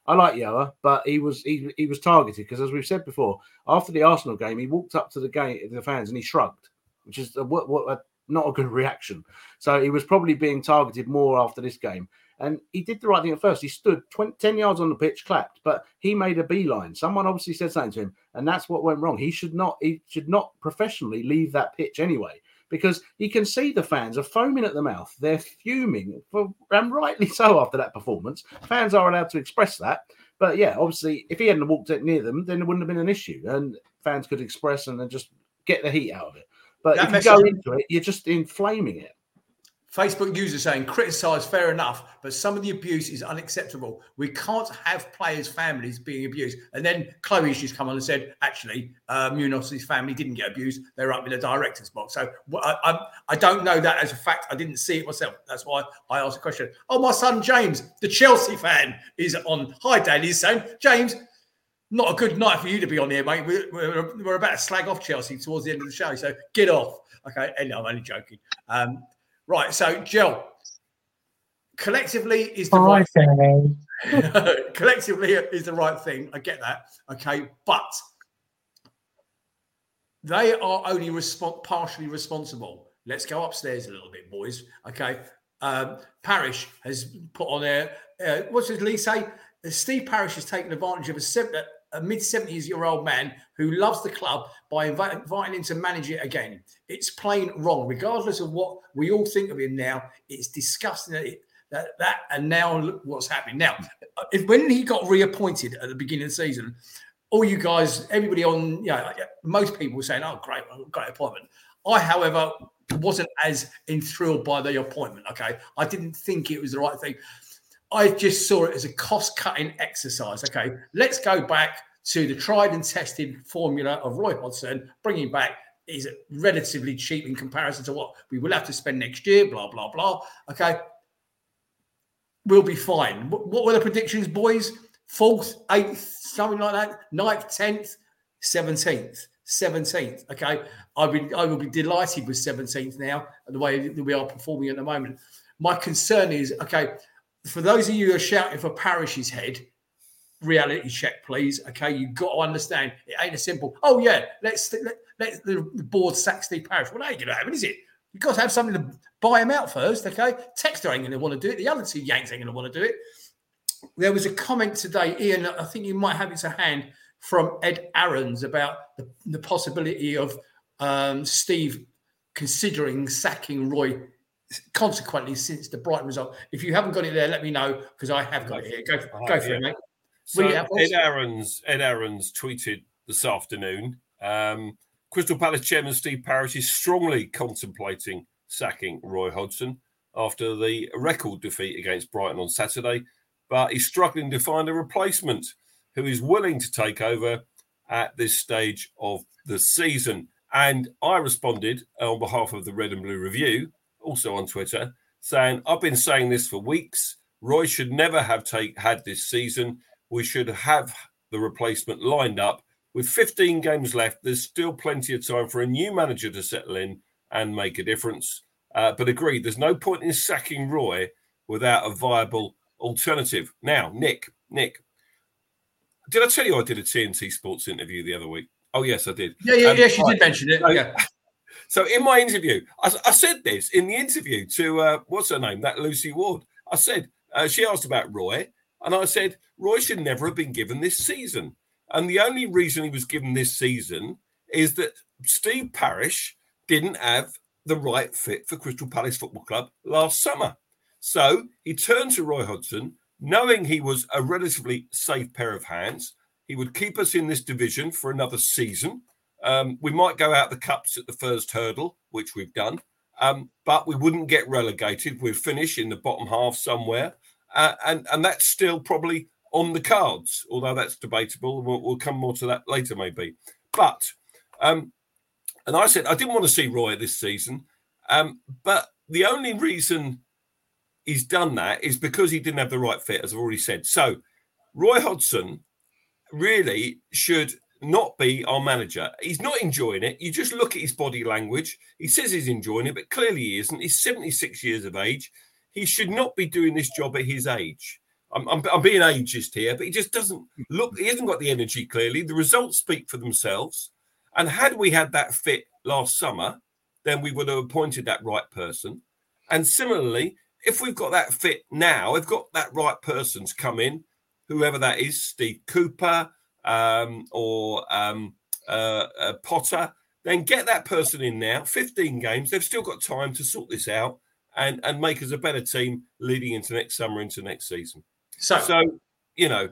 I like Yara, but he was he, he was targeted because, as we've said before, after the Arsenal game, he walked up to the game the fans and he shrugged, which is a, what, what a, not a good reaction. So he was probably being targeted more after this game, and he did the right thing at first. He stood 20, 10 yards on the pitch, clapped, but he made a beeline. Someone obviously said something to him, and that's what went wrong. He should not he should not professionally leave that pitch anyway. Because you can see the fans are foaming at the mouth. They're fuming, for, and rightly so after that performance. Fans are allowed to express that. But yeah, obviously, if he hadn't walked it near them, then it wouldn't have been an issue, and fans could express and then just get the heat out of it. But That if you go into it, you're just inflaming it. Facebook users saying criticise fair enough, but some of the abuse is unacceptable. We can't have players' families being abused. And then Chloe's just come on and said, actually, uh, Munoz's family didn't get abused. They're up in the director's box. So I, I, I don't know that as a fact. I didn't see it myself. That's why I asked the question. Oh, my son James, the Chelsea fan, is on. Hi, Dad. He's saying, James, not a good night for you to be on here, mate. We're, we're, we're about to slag off Chelsea towards the end of the show. So get off. Okay. And I'm only joking. Um, right. So, Joe, collectively is the right thing. collectively is the right thing. I get that. Okay. But they are only respon partially responsible. Let's go upstairs a little bit, boys. Okay. Um, Parish has put on there. Uh, what's his Lee say? Uh, Steve Parish has taken advantage of a, sev- a mid 70s year old man who loves the club by invi- inviting him to manage it again. It's plain wrong, regardless of what we all think of him now. It's disgusting that, it, that, that and now look what's happening. Now, uh, if, when he got reappointed at the beginning of the season, all you guys, everybody on, you know, most people were saying, "Oh, great, great appointment." I, however, wasn't as enthralled by the appointment. Okay, I didn't think it was the right thing. I just saw it as a cost-cutting exercise. Okay, let's go back to the tried and tested formula of Roy Hodgson, bringing back is relatively cheap in comparison to what we will have to spend next year. Blah blah blah. Okay, we'll be fine. What were the predictions, boys? Fourth, eighth, something like that. Ninth, tenth, seventeenth. 17th. Okay, I would I will be delighted with 17th now, the way that we are performing at the moment. My concern is okay for those of you who are shouting for Parish's head. Reality check, please. Okay, you've got to understand it ain't a simple. Oh yeah, let's let, let the, board sack Steve Parish. Well, that ain't gonna happen, is it? You've got to have something to buy him out first. Okay, Textor ain't gonna want to do it. The other two Yanks ain't gonna want to do it. There was a comment today, Ian. I think you might have it to hand from Ed Aarons about the, the possibility of um, Steve considering sacking Roy. Consequently, since the Brighton result, if you haven't got it there, let me know because I have got it here. Go, go for it, mate. So out, please. Ed Aarons, Ed Aarons tweeted this afternoon. Um, Crystal Palace chairman Steve Parish is strongly contemplating sacking Roy Hodgson after the record defeat against Brighton on Saturday, but he's struggling to find a replacement who is willing to take over at this stage of the season. And I responded on behalf of the Red and Blue Review, also on Twitter, saying, I've been saying this for weeks. Roy should never have take, had this season. We should have the replacement lined up. With 15 games left, there's still plenty of time for a new manager to settle in and make a difference. Uh, but agreed, there's no point in sacking Roy without a viable alternative. Now, Nick, Nick, did I tell you I did a TNT Sports interview the other week? Oh, yes, I did. Yeah, yeah, Um, yeah. She right. did mention it. So- Yeah. So in my interview, I, I said this in the interview to uh, what's her name, that Lucy Ward. I said uh, she asked about Roy, and I said Roy should never have been given this season. And the only reason he was given this season is that Steve Parish didn't have the right fit for Crystal Palace Football Club last summer. So he turned to Roy Hodgson, knowing he was a relatively safe pair of hands. He would keep us in this division for another season. Um, we might go out the cups at the first hurdle, which we've done, um, but we wouldn't get relegated. We'd finish in the bottom half somewhere, uh, and and that's still probably on the cards, although that's debatable. We'll, we'll come more to that later, maybe. But um, and I said I didn't want to see Roy this season, um, but the only reason he's done that is because he didn't have the right fit, as I've already said. So Roy Hodgson really should not be our manager. He's not enjoying it. You just look at his body language. He says he's enjoying it, but clearly he isn't. He's 76 years of age. He should not be doing this job at his age. I'm, I'm, I'm being ageist here, but he just doesn't look, he hasn't got the energy clearly. The results speak for themselves. And had we had that fit last summer, then we would have appointed that right person. And similarly, if we've got that fit now, we've got that right person to come in, whoever that is, Steve Cooper um, or um, uh, uh, Potter, then get that person in now. 15 games, they've still got time to sort this out and, and make us a better team leading into next summer, into next season. So, So, you know,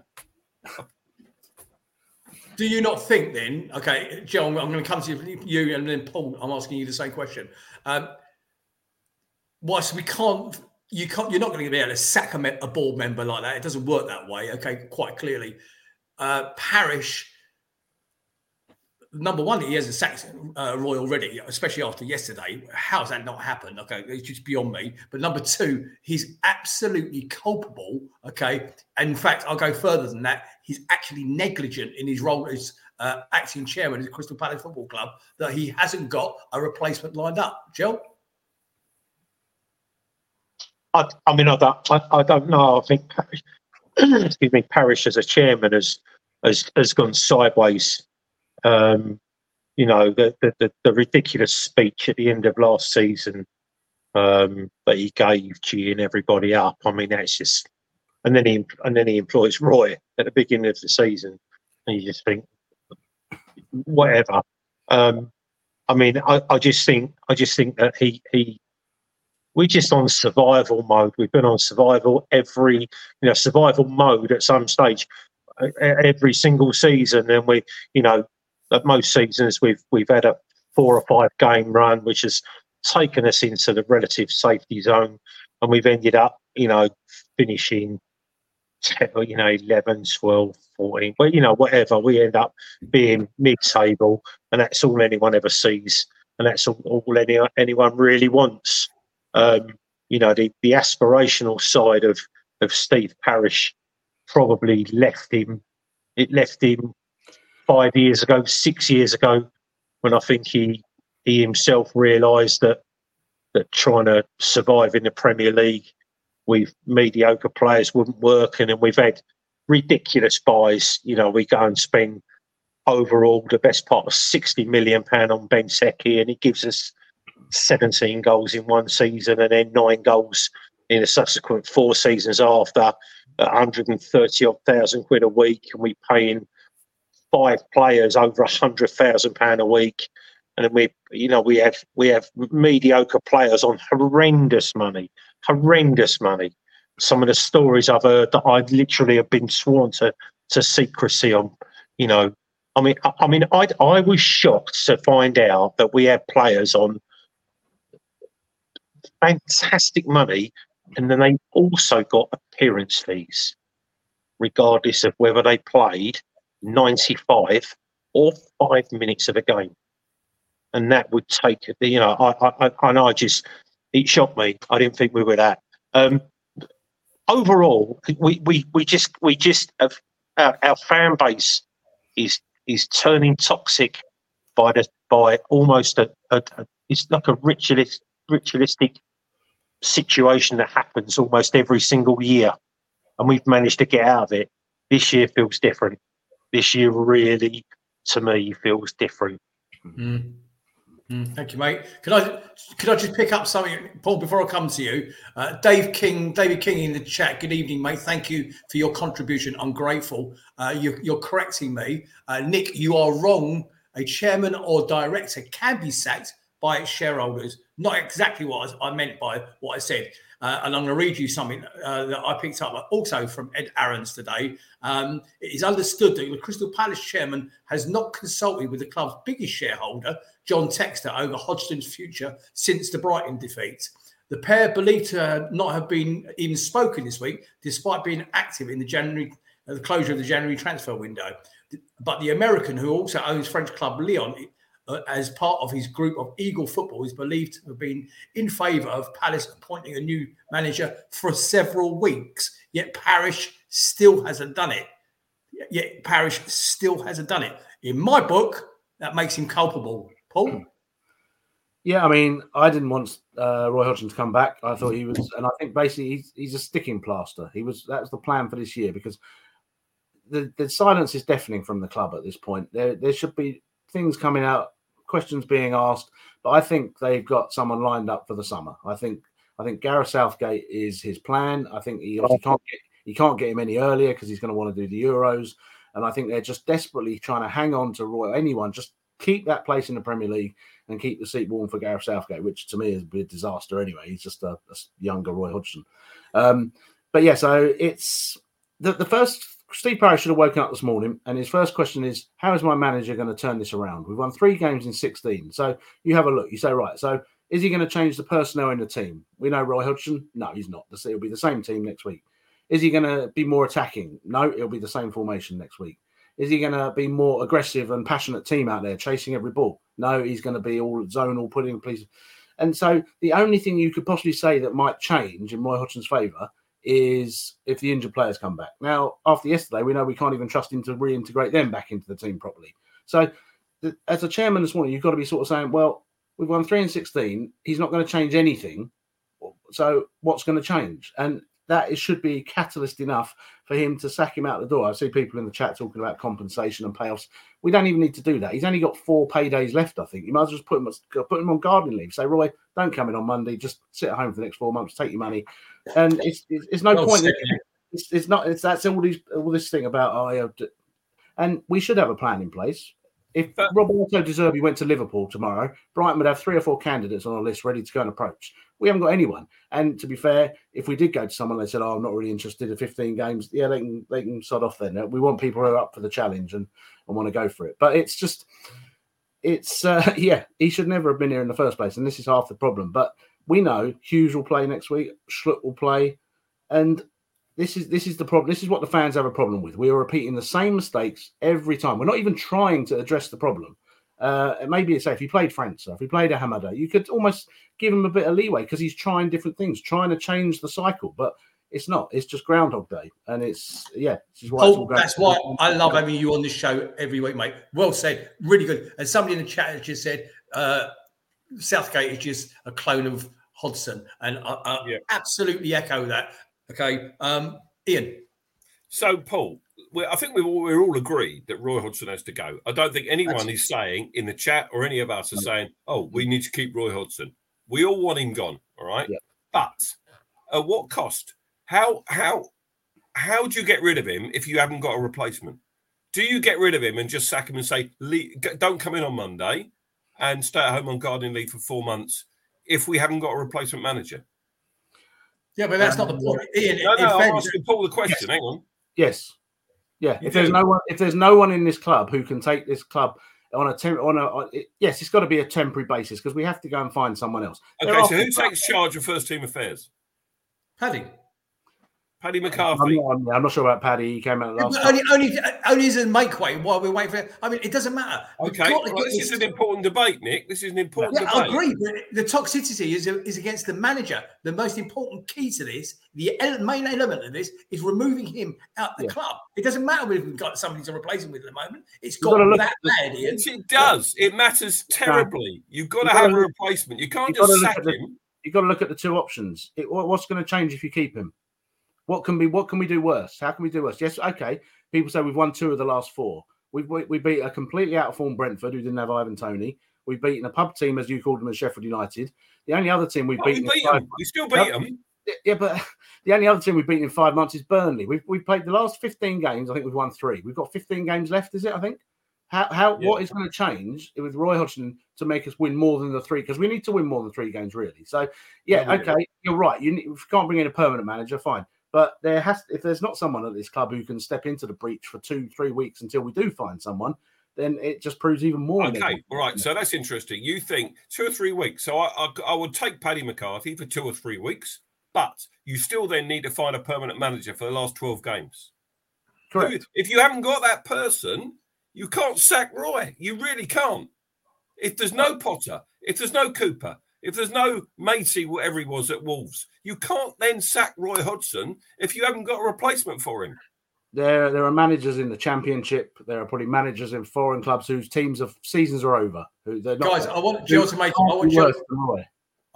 do you not think then? Okay, Joe, I'm, I'm going to come to you and then Paul. I'm asking you the same question. Um, whilst we can't, you can't, you're not going to be able to sack a, a board member like that. It doesn't work that way. Okay, quite clearly. Uh, Parish, number one, he hasn't sacked uh, Roy already, especially after yesterday. How's that not happened? Okay, it's just beyond me. But number two, he's absolutely culpable. Okay, and in fact, I'll go further than that. He's actually negligent in his role as uh, acting chairman of the Crystal Palace Football Club that he hasn't got a replacement lined up. Joe, I, I mean, I don't, I, I don't know. I think, excuse me, Parish as a chairman has has has gone sideways. Um, you know, the, the the ridiculous speech at the end of last season um, that he gave, cheering everybody up. I mean, that's just. And then he and then he employs Roy at the beginning of the season, and you just think, whatever. Um, I mean, I, I just think I just think that he he we're just on survival mode. We've been on survival every, you know, survival mode at some stage, uh, every single season. And we, you know, at most seasons we've we've had a four or five game run, which has taken us into the relative safety zone, and we've ended up, you know, finishing, 10, you know, 11, 12, 14, but you know, whatever. We end up being mid-table, and that's all anyone ever sees, and that's all, all any, anyone really wants um, you know, the, the aspirational side of, of Steve Parish probably left him. It left him five years ago, six years ago, when I think he he himself realised that that trying to survive in the Premier League with mediocre players wouldn't work, and then we've had ridiculous buys. You know, we go and spend overall the best part of sixty million pound on Benteke, and he gives us seventeen goals in one season, and then nine goals in the subsequent four seasons after. 130 odd thousand quid a week, and we paying five players over a hundred thousand pound a week, and we, you know, we have we have mediocre players on horrendous money, horrendous money. Some of the stories I've heard that I literally have been sworn to to secrecy on, you know. I mean, I, mean, I I was shocked to find out that we have players on fantastic money, and then they also got appearance fees, regardless of whether they played 95 or five minutes of a game. And that would take, you know, I, I, I know I just, it shocked me. I didn't think we were that. Um, overall, we, we, we just, we just have, our, our fan base is, is turning toxic by the, by almost a, a, a it's like a ritualist, ritualistic situation that happens almost every single year. And we've managed to get out of it. This year feels different this year really, to me, feels different. Mm. Mm, thank you, mate. Could I could I just pick up something, Paul, before I come to you? Uh, Dave King, David King in the chat. Good evening, mate. Thank you for your contribution. I'm grateful. Uh, you, are correcting me, uh, Nick. You are wrong. A chairman or director can be sacked by its shareholders. Not exactly what I meant by what I said. Uh, and I'm going to read you something uh, that I picked up also from Ed Aarons today. Um, it is understood that the Crystal Palace chairman has not consulted with the club's biggest shareholder, John Textor, over Hodgson's future since the Brighton defeat. The pair believed to not have been even spoken this week, despite being active in the January, uh, the closure of the January transfer window. But the American, who also owns French club Lyon, uh, as part of his group of Eagle football, is believed to have been in favour of Palace appointing a new manager for several weeks. Yet Parish still hasn't done it. Yet Parish still hasn't done it. In my book, that makes him culpable. Paul. Yeah, I mean, I didn't want uh, Roy Hodgson to come back. I thought he was, and I think basically he's, he's a sticking plaster. He was that was the plan for this year because the, the silence is deafening from the club at this point. There there should be things coming out questions being asked, but I think they've got someone lined up for the summer. I think I think Gareth Southgate is his plan. I think he can't get he can't get him any earlier because he's going to want to do the Euros, and I think they're just desperately trying to hang on to Roy. Anyone just keep that place in the Premier League and keep the seat warm for Gareth Southgate, which to me is a disaster anyway. He's just a, a younger Roy Hodgson. Um, but yeah, so it's the, the first Steve Parish should have woken up this morning, and his first question is, "How is my manager going to turn this around?" We've won three games in sixteen, so you have a look. You say, right, so is he going to change the personnel in the team? We know Roy Hodgson. No, he's not. It'll be the same team next week. Is he going to be more attacking? No, it'll be the same formation next week. Is he going to be more aggressive and passionate team out there, chasing every ball? No, he's going to be all zonal, putting please. And so the only thing you could possibly say that might change in Roy Hodgson's favour is if the injured players come back. Now, after yesterday, we know we can't even trust him to reintegrate them back into the team properly. So, the, as a chairman this morning, you've got to be sort of saying, well, we've won three and 16. He's not going to change anything. So, what's going to change? And that it should be catalyst enough for him to sack him out the door. I see people in the chat talking about compensation and payoffs. We don't even need to do that. He's only got four paydays left, I think. You might as well just put him, put him on gardening leave. Say, Roy, don't come in on Monday. Just sit at home for the next four months, take your money, and it's it's, it's no well point. It's, it's, not. It's that's all these all this thing about oh yeah, and we should have a plan in place. If Roberto De Zerbi went to Liverpool tomorrow, Brighton would have three or four candidates on a list ready to go and approach. We haven't got anyone. And to be fair, if we did go to someone, they said, "Oh, I'm not really interested in 15 games." Yeah, they can they can sod off then. We want people who are up for the challenge and, and want to go for it. But it's just, it's uh, yeah, he should never have been here in the first place, and this is half the problem. But we know Hughes will play next week, Schlupp will play, and this is this is the problem. This is what the fans have a problem with. We are repeating the same mistakes every time. We're not even trying to address the problem. Uh, maybe say if he played França, if he played Ahamada, you could almost give him a bit of leeway because he's trying different things, trying to change the cycle. But It's not. It's just Groundhog Day, and it's yeah. This is why it's all that's why I love having you on this show every week, mate. Well said, really good. And somebody in the chat has just said uh, Southgate is just a clone of Hodgson, and I, I Yeah. absolutely echo that. Okay, um, Ian. So, Paul, we I think we've all, we're all agreed that Roy Hodgson has to go. I don't think anyone That's- is saying in the chat or any of us are saying, "Oh, we need to keep Roy Hodgson." We all want him gone, all right. Yeah. But at what cost? How how how do you get rid of him if you haven't got a replacement? Do you get rid of him and just sack him and say, "Don't come in on Monday and stay at home on gardening leave for four months"? If we haven't got a replacement manager, Yeah, but that's not the um, point, Ian. no, in no, I'm fairness- asking Paul the question. Hang on. Yes. Yeah. You If there's no one, if there's no one in this club who can take this club on a temp, on a, on, it, yes, it's got to be a temporary basis because we have to go and find someone else. Okay, so who takes charge of first team affairs? Paddy. Paddy I'm McCarthy. not, I'm, I'm not sure about Paddy. He came out last. But only, only, only as a make way while we're waiting for. I mean, it doesn't matter. Okay, well, get this is an important debate, Nick. This is an important Yeah, I agree. But the toxicity is, is against the manager. The most important key to this, the ele- main element of this, is removing him out the Yeah. club. It doesn't matter if we've got somebody to replace him with at the moment. It's You've got gotta look that at the- bad, Ian. It does. It matters terribly. You've got to You've a replacement. You can't just look sack the- him. You've got to look at the two options. It, what's going to change if you keep him? What can be? What can we do worse? How can we do worse? Yes, okay. People say we've won two of the last four. We've we, we beat a completely out of form Brentford who didn't have Ivan Toney. We've beaten a pub team, as you called them, as Sheffield United. The only other team we've Oh, beaten. in beat them. We still beat them. Yeah, but the only other team we've beaten in five months is Burnley. We've we've played the last fifteen games. I think we've won three. We've got fifteen games left. Is it? I think. How how Yeah. what is going to change with Roy Hodgson to make us win more than the three? Because we need to win more than three games, really. So yeah, Yeah, we okay, you're right. You, need, you can't bring in a permanent manager, fine. But there has if there's not someone at this club who can step into the breach for two three weeks until we do find someone, then it just proves even more. Okay, all right. So that's interesting. You think two or three weeks. So I, I, I would take Paddy McCarthy for two or three weeks, but you still then need to find a permanent manager for the last 12 games. correct. If you haven't got that person, you can't sack Roy. You really can't. If there's no Potter, if there's no Cooper, if there's no Matey, whatever he was at Wolves, you can't then sack Roy Hodgson if you haven't got a replacement for him. There, there are managers in the championship. There are probably managers in foreign clubs whose teams of seasons are over. Who they're not Guys, I want Jel to make. I want be Jel, worse than Roy.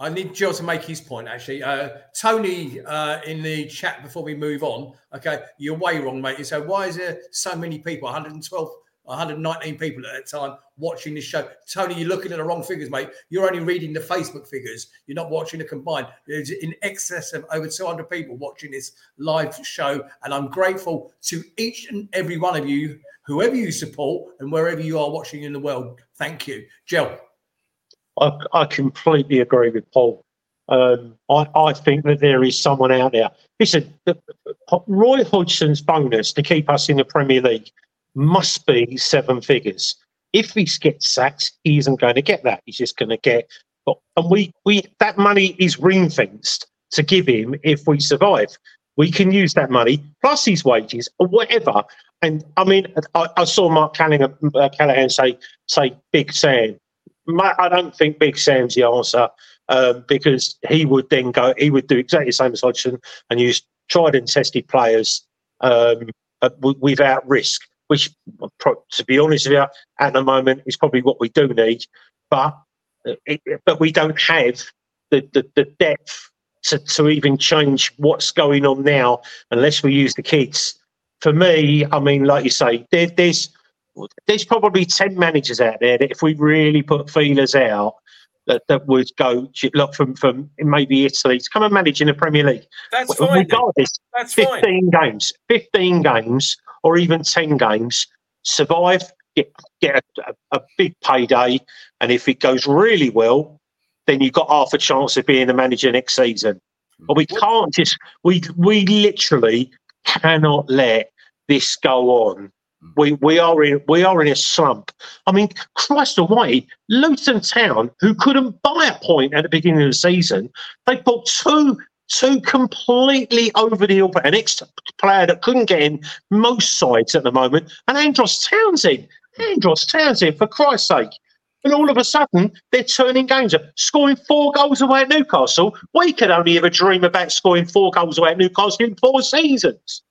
I need Jel to make his point. Actually, uh, Tony uh, in the chat before we move on. Okay, you're way wrong, mate. You say why is there so many people? 112, 119 people at that time watching this show. Tony, you're looking at the wrong figures, mate. You're only reading the Facebook figures. You're not watching the combined. There's in excess of over 200 people watching this live show, and I'm grateful to each and every one of you, whoever you support and wherever you are watching in the world. Thank you, Jel. I, I completely agree with Paul. Um, I, I think that there is someone out there. Listen, the, Roy Hodgson's bonus to keep us in the Premier League must be seven figures. If he gets sacked, he isn't going to get that. He's just going to get, and we we that money is ring fenced to give him if we survive. We can use that money plus his wages or whatever. And I mean, I, I saw Mark Callahan, uh, Callahan say say Big Sam. Ma- I don't think Big Sam's the answer um, because he would then go. He would do exactly the same as Hodgson and use tried and tested players um, uh, without risk. Which, to be honest with you, at the moment is probably what we do need. But uh, it, but we don't have the, the, the depth to, to even change what's going on now unless we use the kids. For me, I mean, like you say, there, there's there's probably 10 managers out there that if we really put feelers out that, that would go look from, from maybe Italy to come and manage in the Premier League. That's fine. Regardless, That's fine. 15 games, 15 games or even 10 games, survive, get, get a, a, big payday. And if it goes really well, then you've got half a chance of being the manager next season. But we mm-hmm. can't just, we, we literally cannot let this go on. Mm. We, we are in we are in a slump. I mean, Christ Almighty, Luton Town, who couldn't buy a point at the beginning of the season, they bought two two completely over the hill, an ex player that couldn't get in most sides at the moment, and Andros Townsend. Andros Townsend, for Christ's sake. And all of a sudden, they're turning games up, scoring four goals away at Newcastle. We could only ever dream about scoring four goals away at Newcastle in four seasons.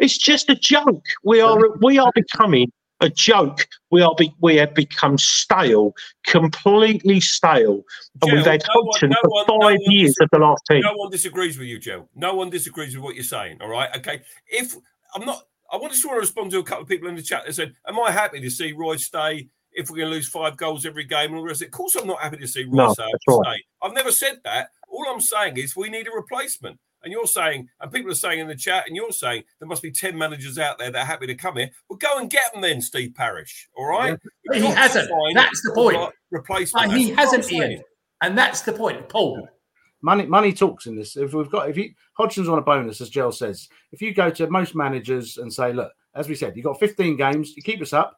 It's just a joke. We are we are becoming a joke. We are be, we have become stale, completely stale, and Joe, we've had no no for one- five one years of the last team. No one disagrees with you, Joe. No one disagrees with what you're saying. All right. Okay. If I'm not, I want to sort of respond to a couple of people in the chat that said, "Am I happy to see Roy stay if we're going to lose five goals every game?" And all the rest. Of, it? of course, I'm not happy to see Roy No, stay. right. stay. I've never said that. All I'm saying is we need a replacement. And you're saying, and people are saying in the chat, and you're saying there must be 10 managers out there that are happy to come here. Well, go and get them then, Steve Parish. All right? But he hasn't. That's the the point. Replacement. But he That's hasn't, Ian. And that's the point, Paul. Money, money talks in this. If we've got, if you Hodgson's on a bonus, as Joel says, if you go to most managers and say, look, as we said, you've got 15 games, you keep us up,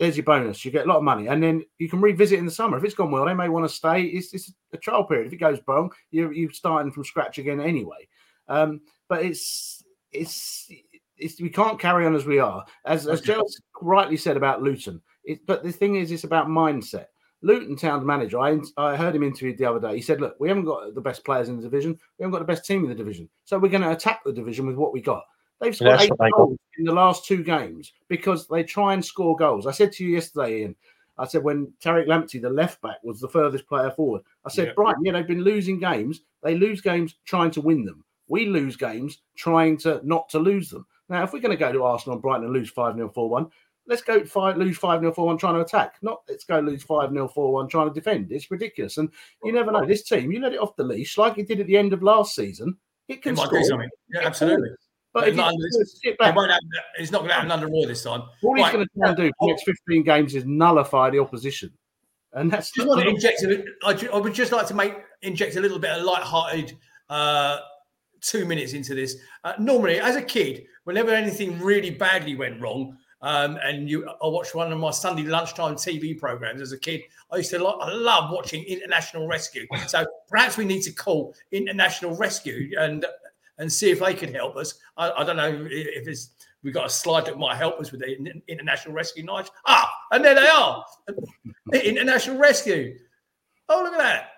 there's your bonus. You get a lot of money, and then you can revisit in the summer. If it's gone well, they may want to stay. It's, it's a trial period. If it goes wrong, you're you're starting from scratch again anyway. Um, but it's it's it's we can't carry on as we are. As as Joel rightly said about Luton, it, but the thing is, it's about mindset. Luton Town's manager, I, I heard him interviewed the other day. He said, Look, we haven't got the best players in the division. We haven't got the best team in the division. So we're going to attack the division with what we got. They've scored That's eight what they got. goals in the last two games because they try and score goals. I said to you yesterday, Ian, I said when Tariq Lamptey, the left back, was the furthest player forward, I said, Yeah. Brighton, yeah, they've been losing games. They lose games trying to win them. We lose games trying to not to lose them. Now, if we're going to go to Arsenal and Brighton and lose 5 0 4 1, let's go five, lose 5 0 4 1 trying to attack. Not let's go lose 5 0 4 1 trying to defend. It's ridiculous. And you never know. This team, you let it off the leash like it did at the end of last season. It It can might score. do something. Yeah, absolutely. But But if not you under this- sit back, won't happen, it's not going to happen under Roy this time. all he's Right. going to try and do for the next 15 games is nullify the opposition. And that's just want to inject I, would just like to make inject a little bit of light-hearted uh, two minutes into this. Uh, normally, as a kid, whenever anything really badly went wrong, um, and you, I watched one of my Sunday lunchtime TV programs as a kid. I used to like, I love watching International Rescue. So perhaps we need to call International Rescue and and see if they could help us. I, I don't know if it's we've got a slide that might help us with the International Rescue Night. Ah, and there they are. International Rescue. Oh, look at that.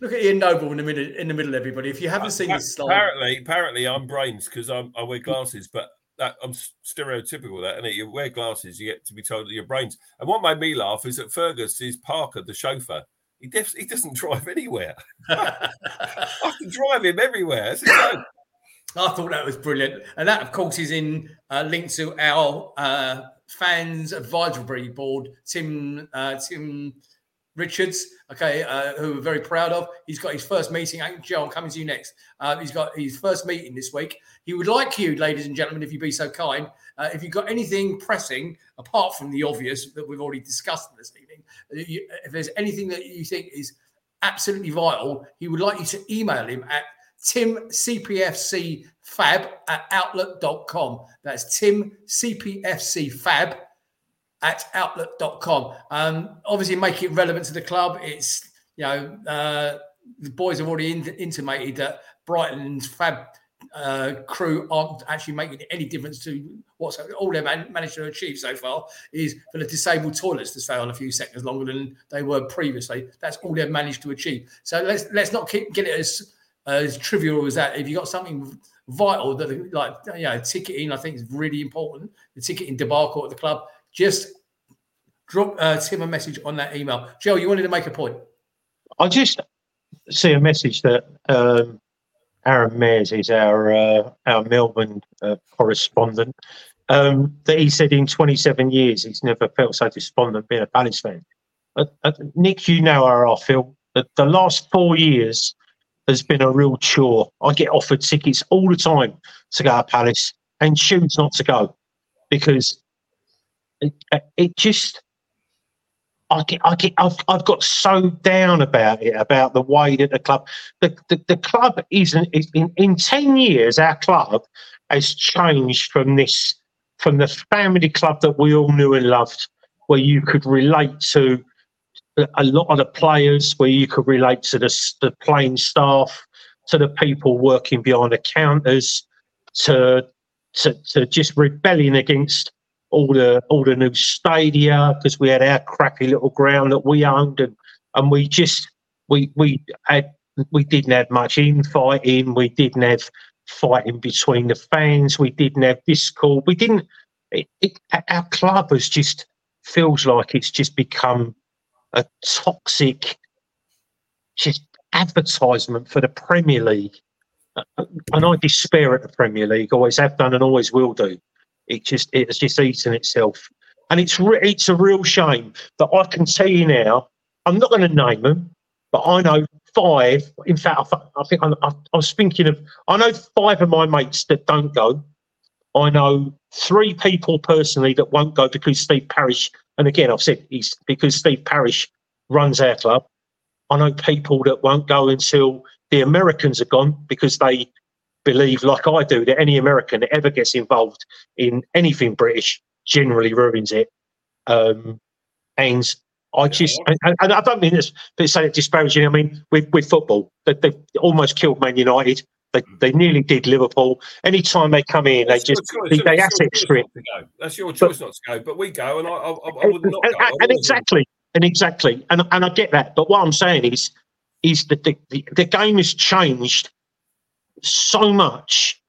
Look at Ian Noble in the middle, in the middle, everybody. If you haven't seen this slide, Apparently, apparently, I'm brains because I wear glasses, but that I'm stereotypical. That and you wear glasses, you get to be told that you're brains. And what made me laugh is that Fergus is Parker, the chauffeur. He def- he doesn't drive anywhere. I can drive him everywhere. It's a joke. I thought that was brilliant. And that, of course, is in uh, linked to our uh, fans advisory board, Tim uh, Tim Richards, okay, uh, who we're very proud of. He's got his first meeting. Joe, I'm coming to you next. Uh, he's got his first meeting this week. He would like you, ladies and gentlemen, if you'd be so kind, uh, if you've got anything pressing apart from the obvious that we've already discussed this evening, you- if there's anything that you think is absolutely vital, he would like you to email him at timcpfcfab at outlook.com. That's timcpfcfab at outlook.com. Um, obviously, make it relevant to the club. It's, you know, uh, the boys have already in- intimated that Brighton's Fab uh, crew aren't actually making any difference to what's all they've man- managed to achieve so far is for the disabled toilets to stay on a few seconds longer than they were previously. That's all they've managed to achieve. So let's let's not keep, get it as as trivial as that. If you've got something vital that like you know ticketing, I think is really important. The ticketing debacle at the club. Just drop uh, Tim a message on that email. Joe, you wanted to make a point. I just see a message that um, Aaron Mears is our uh, our Melbourne uh, correspondent. Um, that he said in 27 years he's never felt so despondent being a Palace fan. Uh, uh, Nick, you know how I feel. The, the last four years has been a real chore. I get offered tickets all the time to go to Palace and choose not to go because it, it just I get, I get, I've, I've got so down about it, about the way that the club, the, the, the club isn't, is in, in 10 years, our club has changed from this, from the family club that we all knew and loved, where you could relate to a- lot of the players, where you could relate to the, the playing staff, to the people working behind the counters, to, to, to just rebelling against all the all the new stadia because we had our crappy little ground that we owned, and and we just we we had we didn't have much infighting. We didn't have fighting between the fans. We didn't have discord. We didn't. It, it, our club has just feels like it's just become a toxic, just advertisement for the Premier League. Uh, and I despair at the Premier League. Always have done and always will do. It just it has just eaten itself, and it's re- it's a real shame that I can tell you now. I'm not going to name them, but I know five. In fact, I, I think I, I, I was thinking of. I know five of my mates that don't go. I know three people personally that won't go because Steve Parish. And again, I've said he's because Steve Parish runs our club. I know people that won't go until the Americans are gone because they believe, like I do, that any American that ever gets involved in anything British generally ruins it. Um, and I just, and, and, I don't mean this, but say it disparaging. I mean, with, with football, they, they almost killed Man United. They, mm. they nearly did Liverpool. Anytime they come in, That's they just they, they asset strip. That's your choice but, not to go, but we go, and I, I, I would not and, go. And exactly, and exactly, and and I get that. But what I'm saying is, is that the, the, the game has changed so much.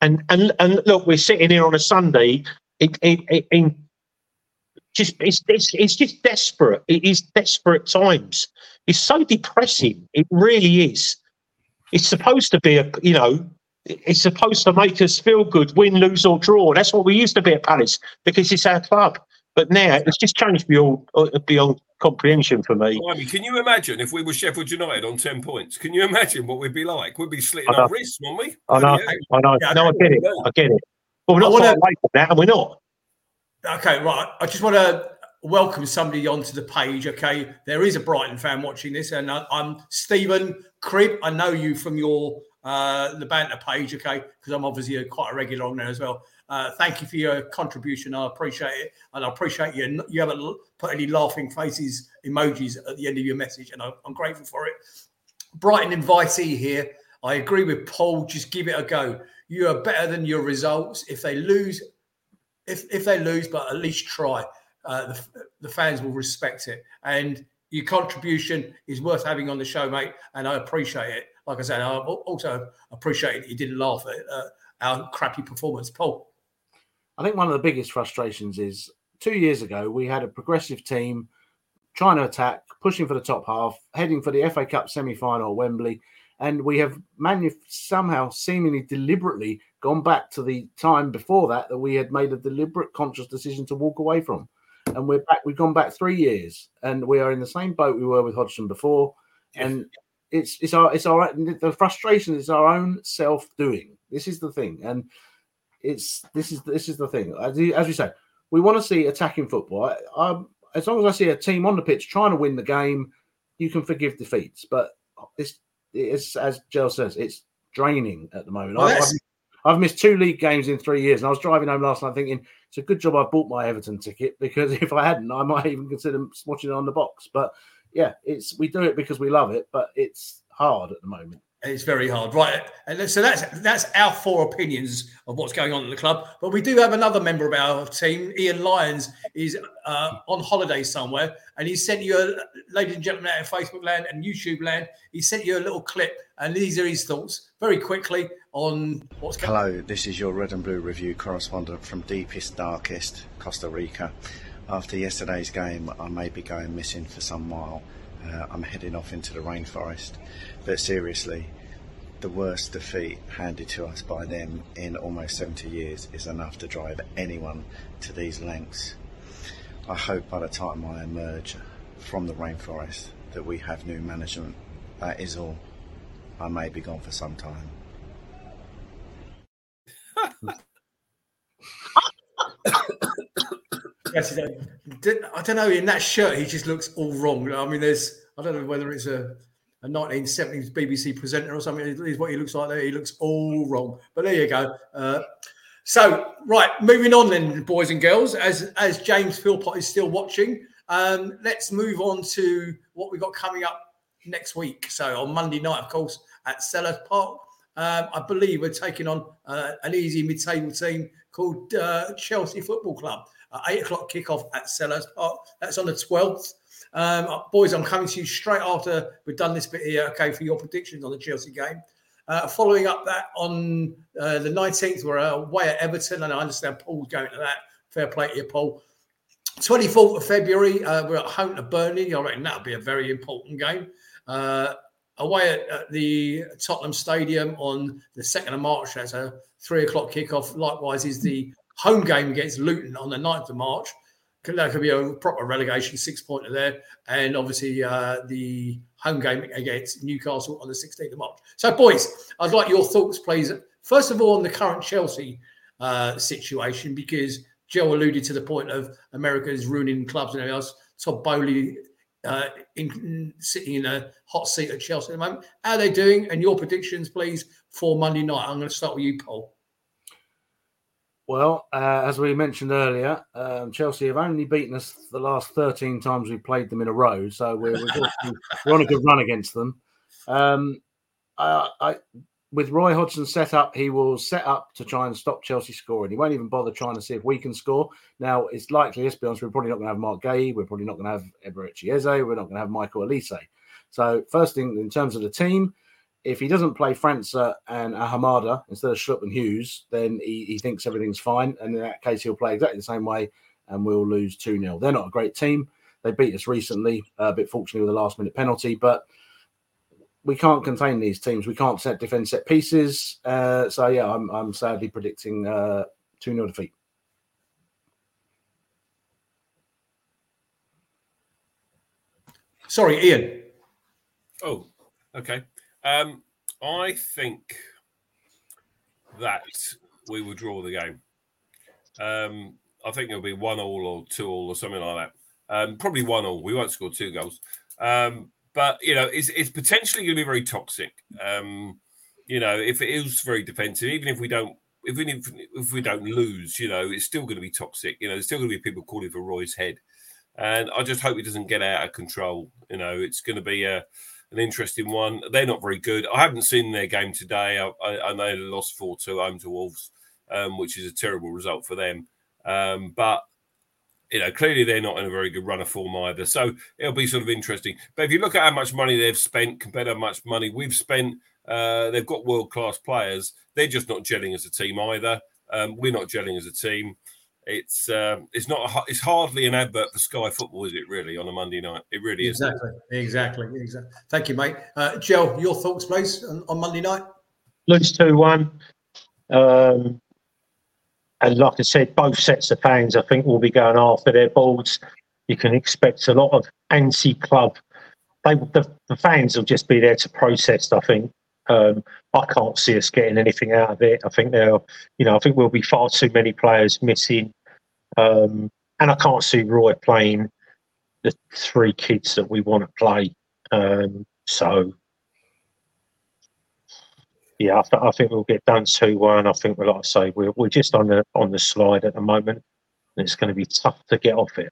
And and and look, we're sitting here on a Sunday. It, it, it, in just it's, it's it's just desperate. It is desperate times. It's so depressing. It really is. It's supposed to be a you know. It's supposed to make us feel good, win, lose, or draw. That's what we used to be at Palace because it's our club. But now it's just changed beyond uh, beyond comprehension for me. Blimey, can you imagine if we were Sheffield United on 10 points? Can you imagine what we'd be like? We'd be slitting our wrists, wouldn't we? I know, I know. Yeah, no, I get it. I get it. But we're not wanna, away from that, and we're not. Okay, right. I just want to welcome somebody onto the page. Okay, there is a Brighton fan watching this, and I, I'm Stephen Cribb. I know you from your uh, the banter page, okay, because I'm obviously a, quite a regular on there as well. Uh, thank you for your contribution. I appreciate it, and I appreciate you. You haven't put any laughing faces emojis at the end of your message, and I'm grateful for it. Brighton invitee here. I agree with Paul. Just give it a go. You are better than your results. If they lose, if if they lose, but at least try. Uh, the, the fans will respect it, and your contribution is worth having on the show, mate. And I appreciate it. Like I said, I also appreciate you didn't laugh at uh, our crappy performance, Paul. I think one of the biggest frustrations is two years ago we had a progressive team trying to attack, pushing for the top half, heading for the FA Cup semi-final at Wembley, and we have manu- somehow, seemingly deliberately, gone back to the time before that that we had made a deliberate, conscious decision to walk away from. And we're back. We've gone back three years, and we are in the same boat we were with Hodgson before. And it's it's our it's our the frustration is our own self doing. This is the thing, and it's this is this is the thing. As, we say, we want to see attacking football. I, I, as long as I see a team on the pitch trying to win the game, you can forgive defeats. But this is, as Jel says, it's draining at the moment. Well, I've, I've, missed two league games in three years, and I was driving home last night thinking it's a good job I bought my Everton ticket because if I hadn't, I might even consider watching it on the box. But yeah, it's we do it because we love it, but it's hard at the moment. It's very hard, right? And so that's that's our four opinions of what's going on in the club. But we do have another member of our team, Ian Lyons, is uh, on holiday somewhere, and he sent you, a, ladies and gentlemen, out of Facebook land and YouTube land, he sent you a little clip, and these are his thoughts very quickly on what's going. Hello, this is your Red and Blue review correspondent from deepest, darkest Costa Rica. After yesterday's game, I may be going missing for some while. Uh, I'm heading off into the rainforest. But seriously, the worst defeat handed to us by them in almost 70 years is enough to drive anyone to these lengths. I hope by the time I emerge from the rainforest that we have new management. That is all. I may be gone for some time. yes, I don't know. In that shirt, he just looks all wrong. I mean, there's I don't know whether it's a a 1970s BBC presenter or something is what he looks like there. He looks all wrong. But there you go. Uh, so, right, moving on then, boys and girls, as as James Philpott is still watching, um, let's move on to what we've got coming up next week. So on Monday night, of course, at Selhurst Park, um, I believe we're taking on uh, an easy mid-table team called uh, Chelsea Football Club. Uh, eight o'clock kickoff at Selhurst Park. That's on the twelfth. Um, uh, boys, I'm coming to you straight after we've done this bit here. Okay, for your predictions on the Chelsea game. Uh, following up that on uh, the 19th, we're away at Everton, and I understand Paul's going to that. Fair play to you, Paul. 24th of February, uh, we're at home to Burnley. I reckon that'll be a very important game. Uh, away at, at, the Tottenham Stadium on the 2nd of March, that's a three o'clock kickoff. Likewise, is the home game against Luton on the 9th of March. That could be a proper relegation six pointer there. And obviously, uh, the home game against Newcastle on the 16th of March. So, boys, I'd like your thoughts, please. First of all, on the current Chelsea uh, situation, because Joe alluded to the point of America is ruining clubs and everything else. Todd Boehly uh, in, sitting in a hot seat at Chelsea at the moment. How are they doing? And your predictions, please, for Monday night. I'm going to start with you, Paul. Well, uh, as we mentioned earlier, um, Chelsea have only beaten us the last 13 times we've played them in a row. So we're, we're, we're on a good run against them. Um, I, I, with Roy Hodgson set up, he will set up to try and stop Chelsea scoring. He won't even bother trying to see if we can score. Now, it's likely, let's be honest, we're probably not going to have Marc Guéhi. We're probably not going to have Eberechi Eze. We're not going to have Michael Olise. So, first thing, in terms of the team, if he doesn't play França and Ahamada instead of Schlupp and Hughes, then he, he thinks everything's fine. And in that case, he'll play exactly the same way and we'll lose 2 0. They're not a great team. They beat us recently, a bit fortunately with a last minute penalty, but we can't contain these teams. We can't set defend set pieces. Uh, so, yeah, I'm, I'm sadly predicting uh, 2 0 defeat. Sorry, Ian. Oh, okay. Um, I think that we will draw the game. Um, I think it'll be one all or two all or something like that. Um, probably one all. We won't score two goals. Um, but you know, it's, it's potentially going to be very toxic. Um, you know, if it is very defensive, even if we don't, if we if we don't lose, you know, it's still going to be toxic. You know, there's still going to be people calling for Roy's head, and I just hope it doesn't get out of control. You know, it's going to be a an interesting one. They're not very good. I haven't seen their game today. I, I, I know they lost 4 2 home to Wolves, um, which is a terrible result for them. Um, but, you know, clearly they're not in a very good run of form either. So it'll be sort of interesting. But if you look at how much money they've spent compared to how much money we've spent, uh, they've got world class players. They're just not gelling as a team either. Um, we're not gelling as a team it's uh, it's not a, it's hardly an advert for Sky Football, is it? Really on a Monday night, it really is. Exactly, exactly, exactly. Thank you, mate. Uh, Joe, your thoughts, please, on, on Monday night. Lose two one, um, and like I said, both sets of fans, I think, will be going after their balls. You can expect a lot of anti-club. They, the, the fans will just be there to protest. I think um, I can't see us getting anything out of it. I think there, you know, I think we'll be far too many players missing, um, and I can't see Roy playing the three kids that we want to play. Um, so, yeah, I, th- I, think we'll get done two one. I think, like I say, we're we're just on the on the slide at the moment, and it's going to be tough to get off it.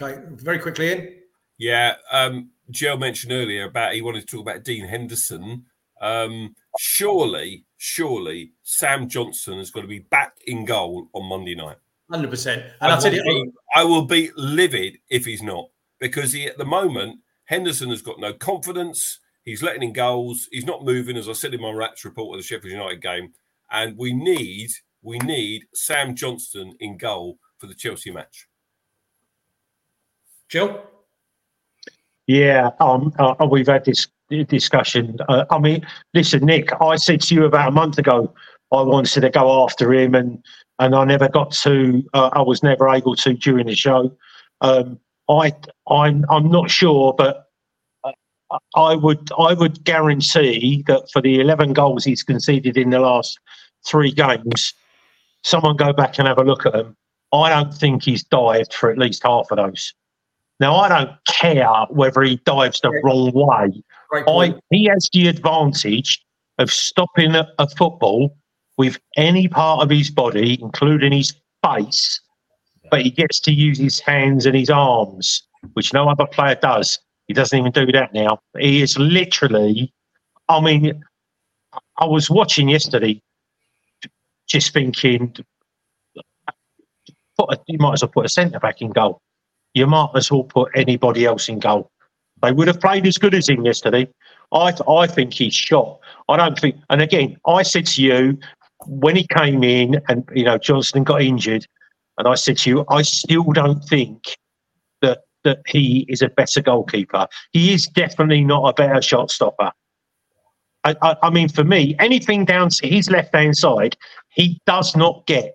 Okay, very quickly in. Yeah, um, Joe mentioned earlier about he wanted to talk about Dean Henderson. Um, surely, surely Sam Johnstone is going to be back in goal on Monday night. Hundred percent. And I, will be, I will be livid if he's not, because he at the moment Henderson has got no confidence. He's letting in goals. He's not moving, as I said in my Rats report of the Sheffield United game. And we need we need Sam Johnstone in goal for the Chelsea match. Jel. Yeah, um, uh, we've had this discussion. Uh, I mean, listen, Nick, I said to you about a month ago, I wanted to go after him, and and I never got to. Uh, I was never able to during the show. Um, I I'm I'm not sure, but I would I would guarantee that for the 11 goals he's conceded in the last three games, someone go back and have a look at them. I don't think he's dived for at least half of those. Now I don't care whether he dives the wrong way I, he has the advantage of stopping a, a football with any part of his body, including his face, but he gets to use his hands and his arms, which no other player does. He doesn't even do that now. He is literally, I mean, I was watching yesterday, just thinking, put a, you might as well put a centre back in goal. You might as well put anybody else in goal. They would have played as good as him yesterday. I I think he's shot. I don't think. And again, I said to you when he came in, and you know Johnstone got injured, and I said to you, I still don't think that that he is a better goalkeeper. He is definitely not a better shot stopper. I, I, I mean, for me, anything down to his left hand side, he does not get.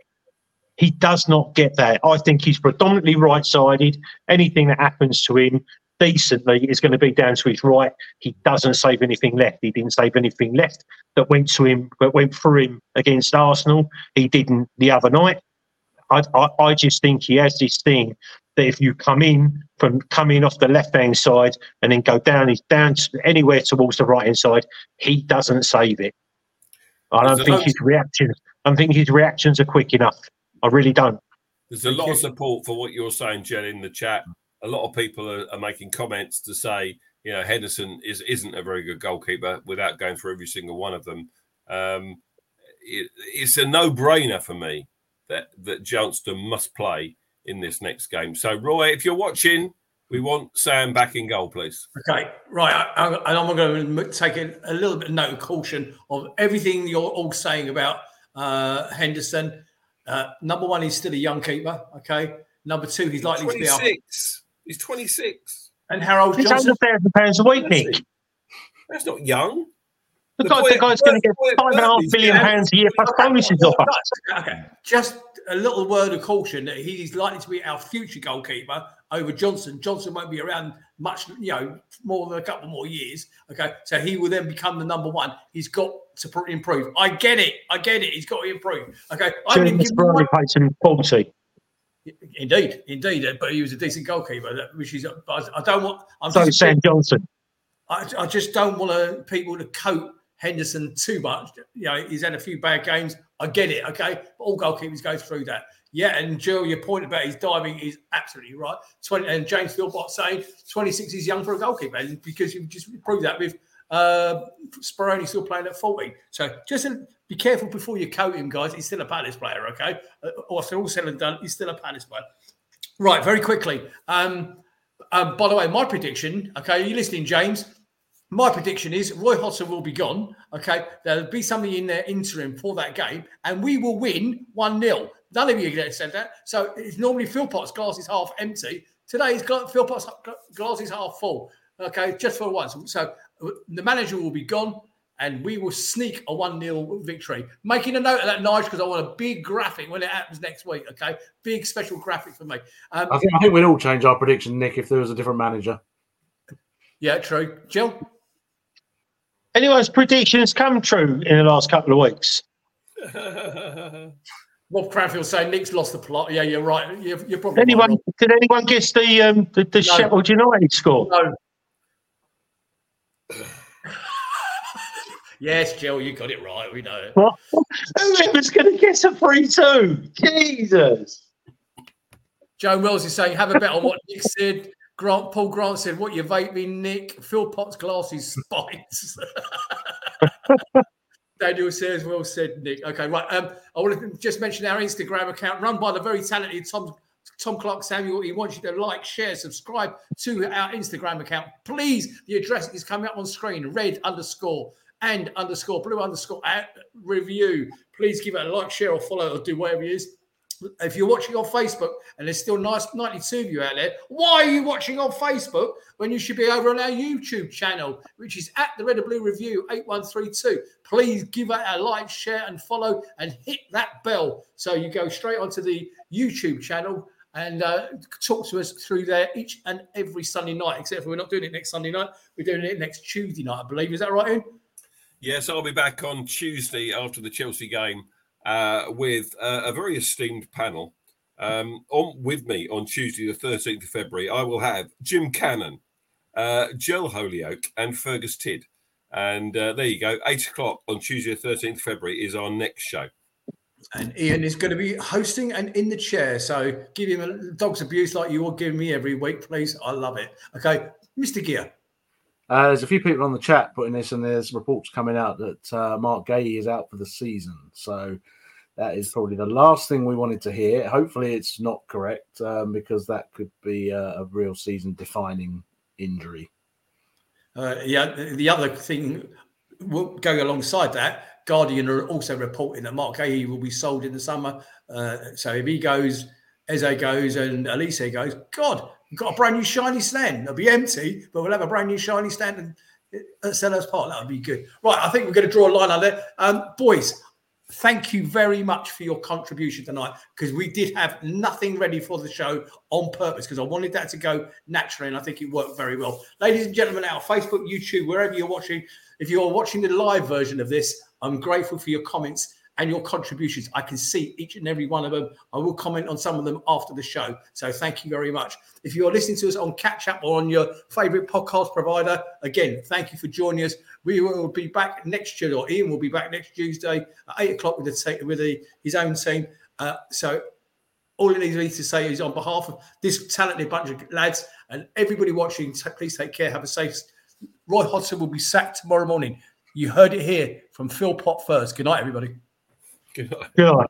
He does not get that. I think he's predominantly right sided. Anything that happens to him decently is going to be down to his right. He doesn't save anything left. He didn't save anything left that went to him, that went through him against Arsenal. He didn't the other night. I, I, I just think he has this thing that if you come in from coming off the left hand side and then go down, he's down to anywhere towards the right hand side, he doesn't save it. I don't There's think his reactions. I don't think his reactions are quick enough. I really don't. There's a lot of support for what you're saying, Jel, in the chat. A lot of people are, are making comments to say, you know, Henderson is isn't a very good goalkeeper without going through every single one of them. Um, it, it's a no-brainer for me that that Johnstone must play in this next game. So, Roy, if you're watching, we want Sam back in goal, please. Okay, right. I, I'm going to take a, little bit of note of caution of everything you're all saying about uh, Henderson. Uh, number one, he's still a young keeper. Okay. Number two, he's likely to be up. 26. He's 26. And Harold He's Johnson. under thousand pounds a week, Nick. That's not young. The, The guy, boy- the guy's going to get five and a half billion five and a half Burnley's billion getting- pounds a year plus bonuses off us. Okay, just a little word of caution that he's likely to be our future goalkeeper over Johnstone. Johnstone won't be around much, you know, more than a couple more years. Okay, so he will then become the number one. He's got to improve. I get it. I get it. He's got to improve. Okay, I haven't even James given him one- him forty. Indeed, indeed, but he was a decent goalkeeper, which is. But I don't want. I'm So just, Sam Johnstone. I, I just don't want to, people to coat Henderson too much. You know, he's had a few bad games. I get it. Okay, but all goalkeepers go through that. Yeah, and Joe, your point about his diving is absolutely right. Twenty and James Philpott saying twenty six is young for a goalkeeper because you just proved that with uh, Speroni still playing at forty. So just uh, be careful before you coat him, guys. He's still a Palace player. Okay, after all said and done, he's still a Palace player. Right, very quickly. Um, um, by the way, my prediction. Okay, are you listening, James? My prediction is Roy Hodgson will be gone. Okay, there'll be something in there interim for that game, and we will win 1 0. None of you said that. So it's normally Philpott's glass is half empty. Today, his gla- Philpott's glass is half full. Okay, just for once. So uh, the manager will be gone, and we will sneak a 1 0 victory. Making a note of that, Nige, because I want a big graphic when it happens next week. Okay, big special graphic for me. Um, I think, I think we'd all change our prediction, Nick, if there was a different manager. yeah, true. Jel? Anyone's predictions come true in the last couple of weeks? Rob Cranfield saying Nick's lost the plot. Yeah, you're right. You're, you're probably Anyone? Rob. Did anyone guess the um, the, the No. Sheffield United score? No. Yes, Jel, you got it right. We know it. What? Whoever's going to guess a three-two? Jesus! Joe Wells is saying, have a bet on what Nick said. Grant Paul Grant said, "What you vaping, Nick? Philpott's glasses spikes." Daniel says, "Well said, Nick." Okay, right. Um, I want to just mention our Instagram account, run by the very talented Tom Tom Clark Samuel. He wants you to like, share, subscribe to our Instagram account, please. The address is coming up on screen: red underscore and underscore blue underscore at review. Please give it a like, share, or follow, or do whatever it is. If you're watching on Facebook and there's still nice 92 of you out there, why are you watching on Facebook when you should be over on our YouTube channel, which is at the Red and Blue Review 8132? Please give it a like, share, and follow, and hit that bell so you go straight onto the YouTube channel and uh, talk to us through there each and every Sunday night. Except for we're not doing it next Sunday night, we're doing it next Tuesday night, I believe. Is that right, Ian? Yes, I'll be back on Tuesday after the Chelsea game uh, with uh, a very esteemed panel. Um, on with me on Tuesday, the 13th of February, I will have Jim Cannon, uh, Holyoke, and Fergus Tidd. And uh, there you go. Eight o'clock on Tuesday, the 13th of February is our next show. And Ian is going to be hosting and in the chair. So give him a dog's abuse like you all give me every week, please. I love it. Okay, Mr. Gear. Uh, there's a few people on the chat putting this, and there's reports coming out that uh, Marc Guéhi is out for the season. So that is probably the last thing we wanted to hear. Hopefully, it's not correct um, because that could be a, a real season-defining injury. Uh, yeah, the other thing will going alongside that, Guardian are also reporting that Marc Guéhi will be sold in the summer. Uh, so if he goes, Eze goes, and Olise goes, God, we've got a brand new shiny stand. It'll be empty, but we'll have a brand new shiny stand and at Selhurst Park. That would be good. Right, I think we're going to draw a line on there. Um, boys, thank you very much for your contribution tonight because we did have nothing ready for the show on purpose because I wanted that to go naturally and I think it worked very well. Ladies and gentlemen, our Facebook, YouTube, wherever you're watching, if you're watching the live version of this, I'm grateful for your comments and your contributions. I can see each and every one of them. I will comment on some of them after the show. So thank you very much. If you're listening to us on Catch Up or on your favorite podcast provider, again, thank you for joining us. We will be back next Tuesday, or Ian will be back next Tuesday at eight o'clock with the with the, his own team. Uh, so all it needs to say is on behalf of this talented bunch of lads and everybody watching, please take care. Have a safe. Roy Hodgson will be sacked tomorrow morning. You heard it here from Philpott first. Good night, everybody. 知道吧？